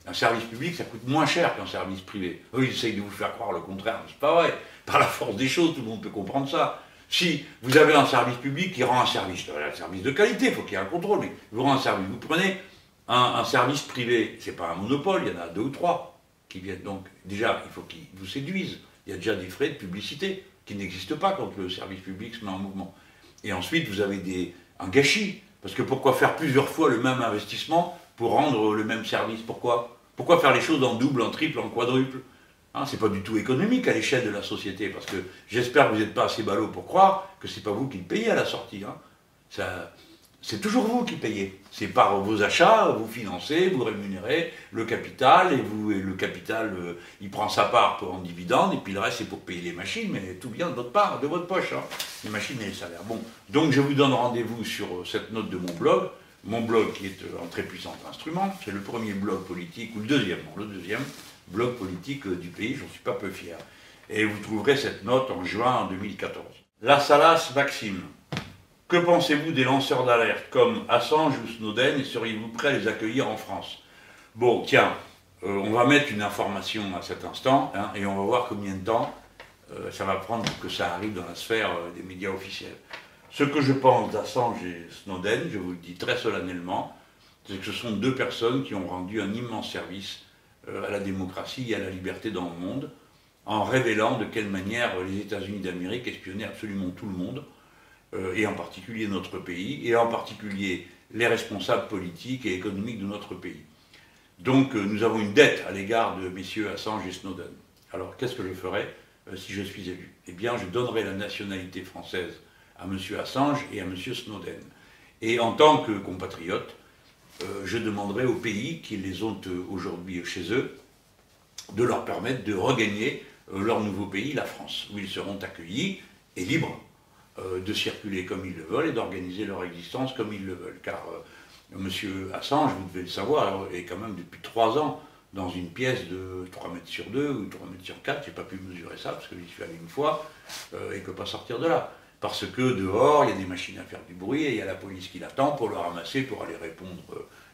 Un service public, ça coûte moins cher qu'un service privé. Eux, ils essayent de vous faire croire le contraire, c'est pas vrai. Par la force des choses, tout le monde peut comprendre ça. Si vous avez un service public qui rend un service, un service de qualité, il faut qu'il y ait un contrôle, mais vous rend un service. Vous prenez un, service privé, c'est pas un monopole, il y en a deux ou trois qui viennent. Donc, déjà, il faut qu'ils vous séduisent. Il y a déjà des frais de publicité qui n'existent pas quand le service public se met en mouvement. Et ensuite, vous avez un gâchis. Parce que pourquoi faire plusieurs fois le même investissement pour rendre le même service Pourquoi? Pourquoi faire les choses en double, en triple, en quadruple? Hein, C'est pas du tout économique à l'échelle de la société. Parce que j'espère que vous n'êtes pas assez ballot pour croire que c'est pas vous qui payez à la sortie. Hein. Ça, c'est toujours vous qui payez. C'est par vos achats, vous financez, vous rémunérez le capital, et, vous, le capital, euh, il prend sa part en dividende, et puis le reste, c'est pour payer les machines, mais tout vient de votre part, de votre poche, hein. les machines et les salaires. Bon, donc je vous donne rendez-vous sur euh, cette note de mon blog, mon blog qui est euh, un très puissant instrument, c'est le premier blog politique, ou le deuxième, le deuxième blog politique du pays, j'en suis pas peu fier. Et vous trouverez cette note en juin 2014. La Salas Maxime. Que pensez-vous des lanceurs d'alerte comme Assange ou Snowden et seriez-vous prêt à les accueillir en France? Bon, tiens, euh, on va mettre une information à cet instant hein, et on va voir combien de temps euh, ça va prendre pour que ça arrive dans la sphère euh, des médias officiels. Ce que je pense d'Assange et Snowden, je vous le dis très solennellement, c'est que ce sont deux personnes qui ont rendu un immense service à la démocratie et à la liberté dans le monde, en révélant de quelle manière les États-Unis d'Amérique espionnaient absolument tout le monde euh, et en particulier notre pays, et en particulier les responsables politiques et économiques de notre pays. Donc euh, nous avons une dette à l'égard de messieurs Assange et Snowden. Alors qu'est-ce que je ferai euh, si je suis élu? Eh bien je donnerai la nationalité française à monsieur Assange et à monsieur Snowden. Et en tant que compatriote, je demanderai aux pays qui les ont aujourd'hui chez eux de leur permettre de regagner leur nouveau pays, la France, où ils seront accueillis et libres euh, de circuler comme ils le veulent et d'organiser leur existence comme ils le veulent. Car euh, M. Assange, vous devez le savoir, est quand même depuis trois ans dans une pièce de 3 mètres sur 2 ou 3 mètres sur 4, j'ai pas pu mesurer ça parce que j'y suis allé une fois, euh, et ne peut pas sortir de là. Parce que dehors, il y a des machines à faire du bruit et il y a la police qui l'attend pour le ramasser, pour aller répondre.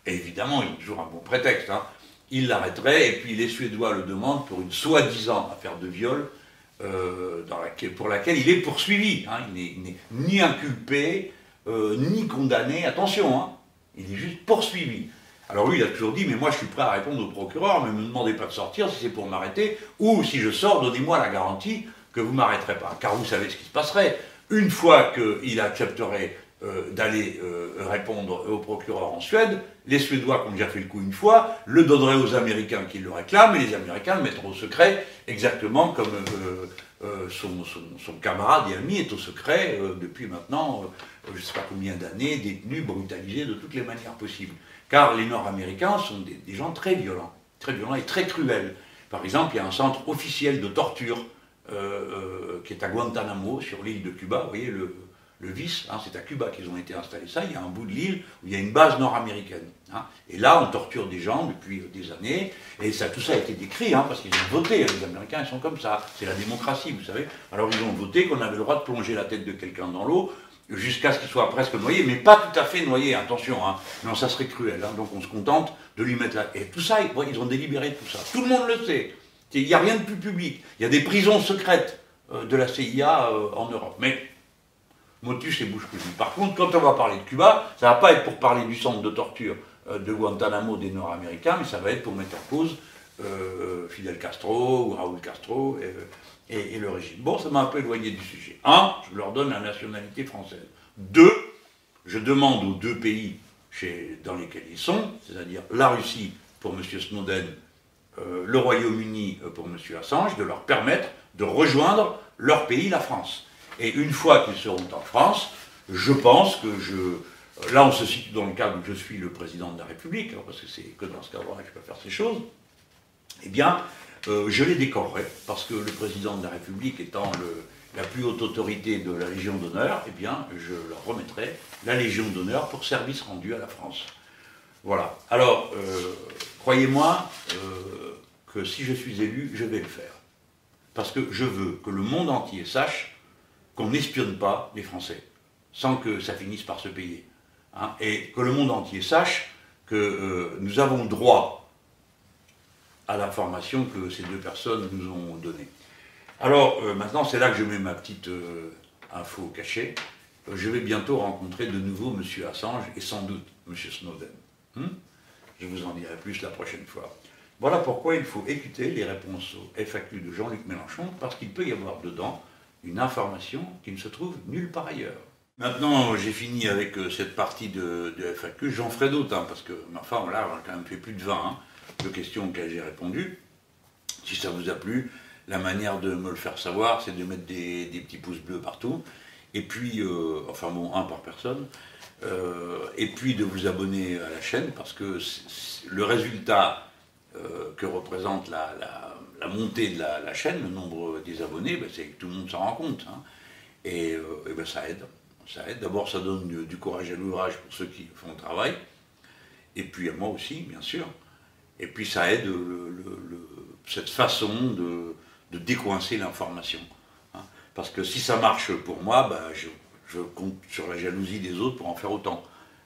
Et évidemment, il y a toujours un bon prétexte. hein. Il l'arrêterait et puis les Suédois le demandent pour une soi-disant affaire de viol euh, pour laquelle il est poursuivi. hein. Il n'est il n'est ni inculpé, euh, ni condamné. Attention, hein. il est juste poursuivi. Alors lui, il a toujours dit, mais moi je suis prêt à répondre au procureur, mais ne me demandez pas de sortir si c'est pour m'arrêter, ou si je sors, donnez-moi la garantie que vous ne m'arrêterez pas. Car vous savez ce qui se passerait. Une fois qu'il accepterait euh, d'aller euh, répondre au procureur en Suède, les Suédois qui ont déjà fait le coup une fois, le donneraient aux Américains qui le réclament, et les Américains le mettront au secret, exactement comme euh, son, camarade et ami est au secret depuis maintenant, je ne sais pas combien d'années, détenu, brutalisé de toutes les manières possibles. Car les Nord-Américains sont des gens très violents, très violents et très cruels. Par exemple, il y a un centre officiel de torture euh, euh, qui est à Guantanamo, sur l'île de Cuba. Vous voyez le, vice, hein, c'est à Cuba qu'ils ont été installés ça. Il y a un bout de l'île où il y a une base nord-américaine. hein. Et là, on torture des gens depuis euh, des années. Et tout ça a été décrit, hein, parce qu'ils ont voté. Les Américains, ils sont comme ça. C'est la démocratie, vous savez. Alors, ils ont voté qu'on avait le droit de plonger la tête de quelqu'un dans l'eau jusqu'à ce qu'il soit presque noyé, mais pas tout à fait noyé, attention, non, ça serait cruel, donc on se contente de lui mettre là. Et tout ça, ils ont délibéré tout ça. Tout le monde le sait. Il n'y a rien de plus public. Il y a des prisons secrètes euh, de la CIA euh, en Europe. Mais motus et bouche cousue. Par contre, quand on va parler de Cuba, ça va pas être pour parler du centre de torture euh, de Guantanamo des Nord-Américains, mais ça va être pour mettre en cause Fidel Castro ou Raúl Castro et, le régime. Bon, ça m'a un peu éloigné du sujet. Un, je leur donne la nationalité française. Deux, je demande aux deux pays dans lesquels ils sont, c'est-à-dire la Russie pour M. Snowden, le Royaume-Uni euh, pour M. Assange, de leur permettre de rejoindre leur pays, la France. Et une fois qu'ils seront en France, je pense que je... Là, on se situe dans le cadre où je suis le président de la République, parce que c'est que dans ce cadre-là que je peux faire ces choses. Eh bien, euh, je les décorerai, parce que le président de la République étant la plus haute autorité de la Légion d'honneur, eh bien, je leur remettrai la Légion d'honneur pour service rendu à la France. Voilà. Alors, euh, croyez-moi euh, que si je suis élu, je vais le faire. Parce que je veux que le monde entier sache qu'on n'espionne pas les Français, sans que ça finisse par se payer. Hein, et que le monde entier sache que euh, nous avons droit à l'information que ces deux personnes nous ont donnée. Alors, euh, maintenant, c'est là que je mets ma petite info cachée. Je vais bientôt rencontrer de nouveau M. Assange et sans doute M. Snowden. Hmm je vous en dirai plus la prochaine fois. Voilà pourquoi il faut écouter les réponses au FAQ de Jean-Luc Mélenchon, parce qu'il peut y avoir dedans une information qui ne se trouve nulle part ailleurs. Maintenant, j'ai fini avec euh, cette partie de, de FAQ. J'en ferai d'autres, hein, parce que, enfin, on a quand même fait plus de 20 hein, de questions auxquelles j'ai répondu. Si ça vous a plu, la manière de me le faire savoir, c'est de mettre des, des petits pouces bleus partout. Et puis, euh, enfin bon, un par personne. Euh, et puis de vous abonner à la chaîne, parce que le résultat euh, que représente la, montée de la, chaîne, le nombre des abonnés, ben, c'est que tout le monde s'en rend compte. hein. Et, euh, et ben, ça aide. Ça aide. D'abord, ça donne du, courage à l'ouvrage pour ceux qui font le travail. Et puis à moi aussi, bien sûr. Et puis ça aide cette façon de, de décoincer l'information. hein. Parce que si ça marche pour moi, ben, je, je compte sur la jalousie des autres pour en faire autant.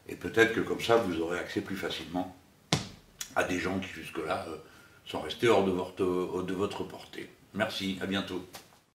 Et peut-être que comme ça, vous aurez accès plus facilement à des gens qui jusque-là euh, sont restés hors hors de votre portée. Merci, à bientôt.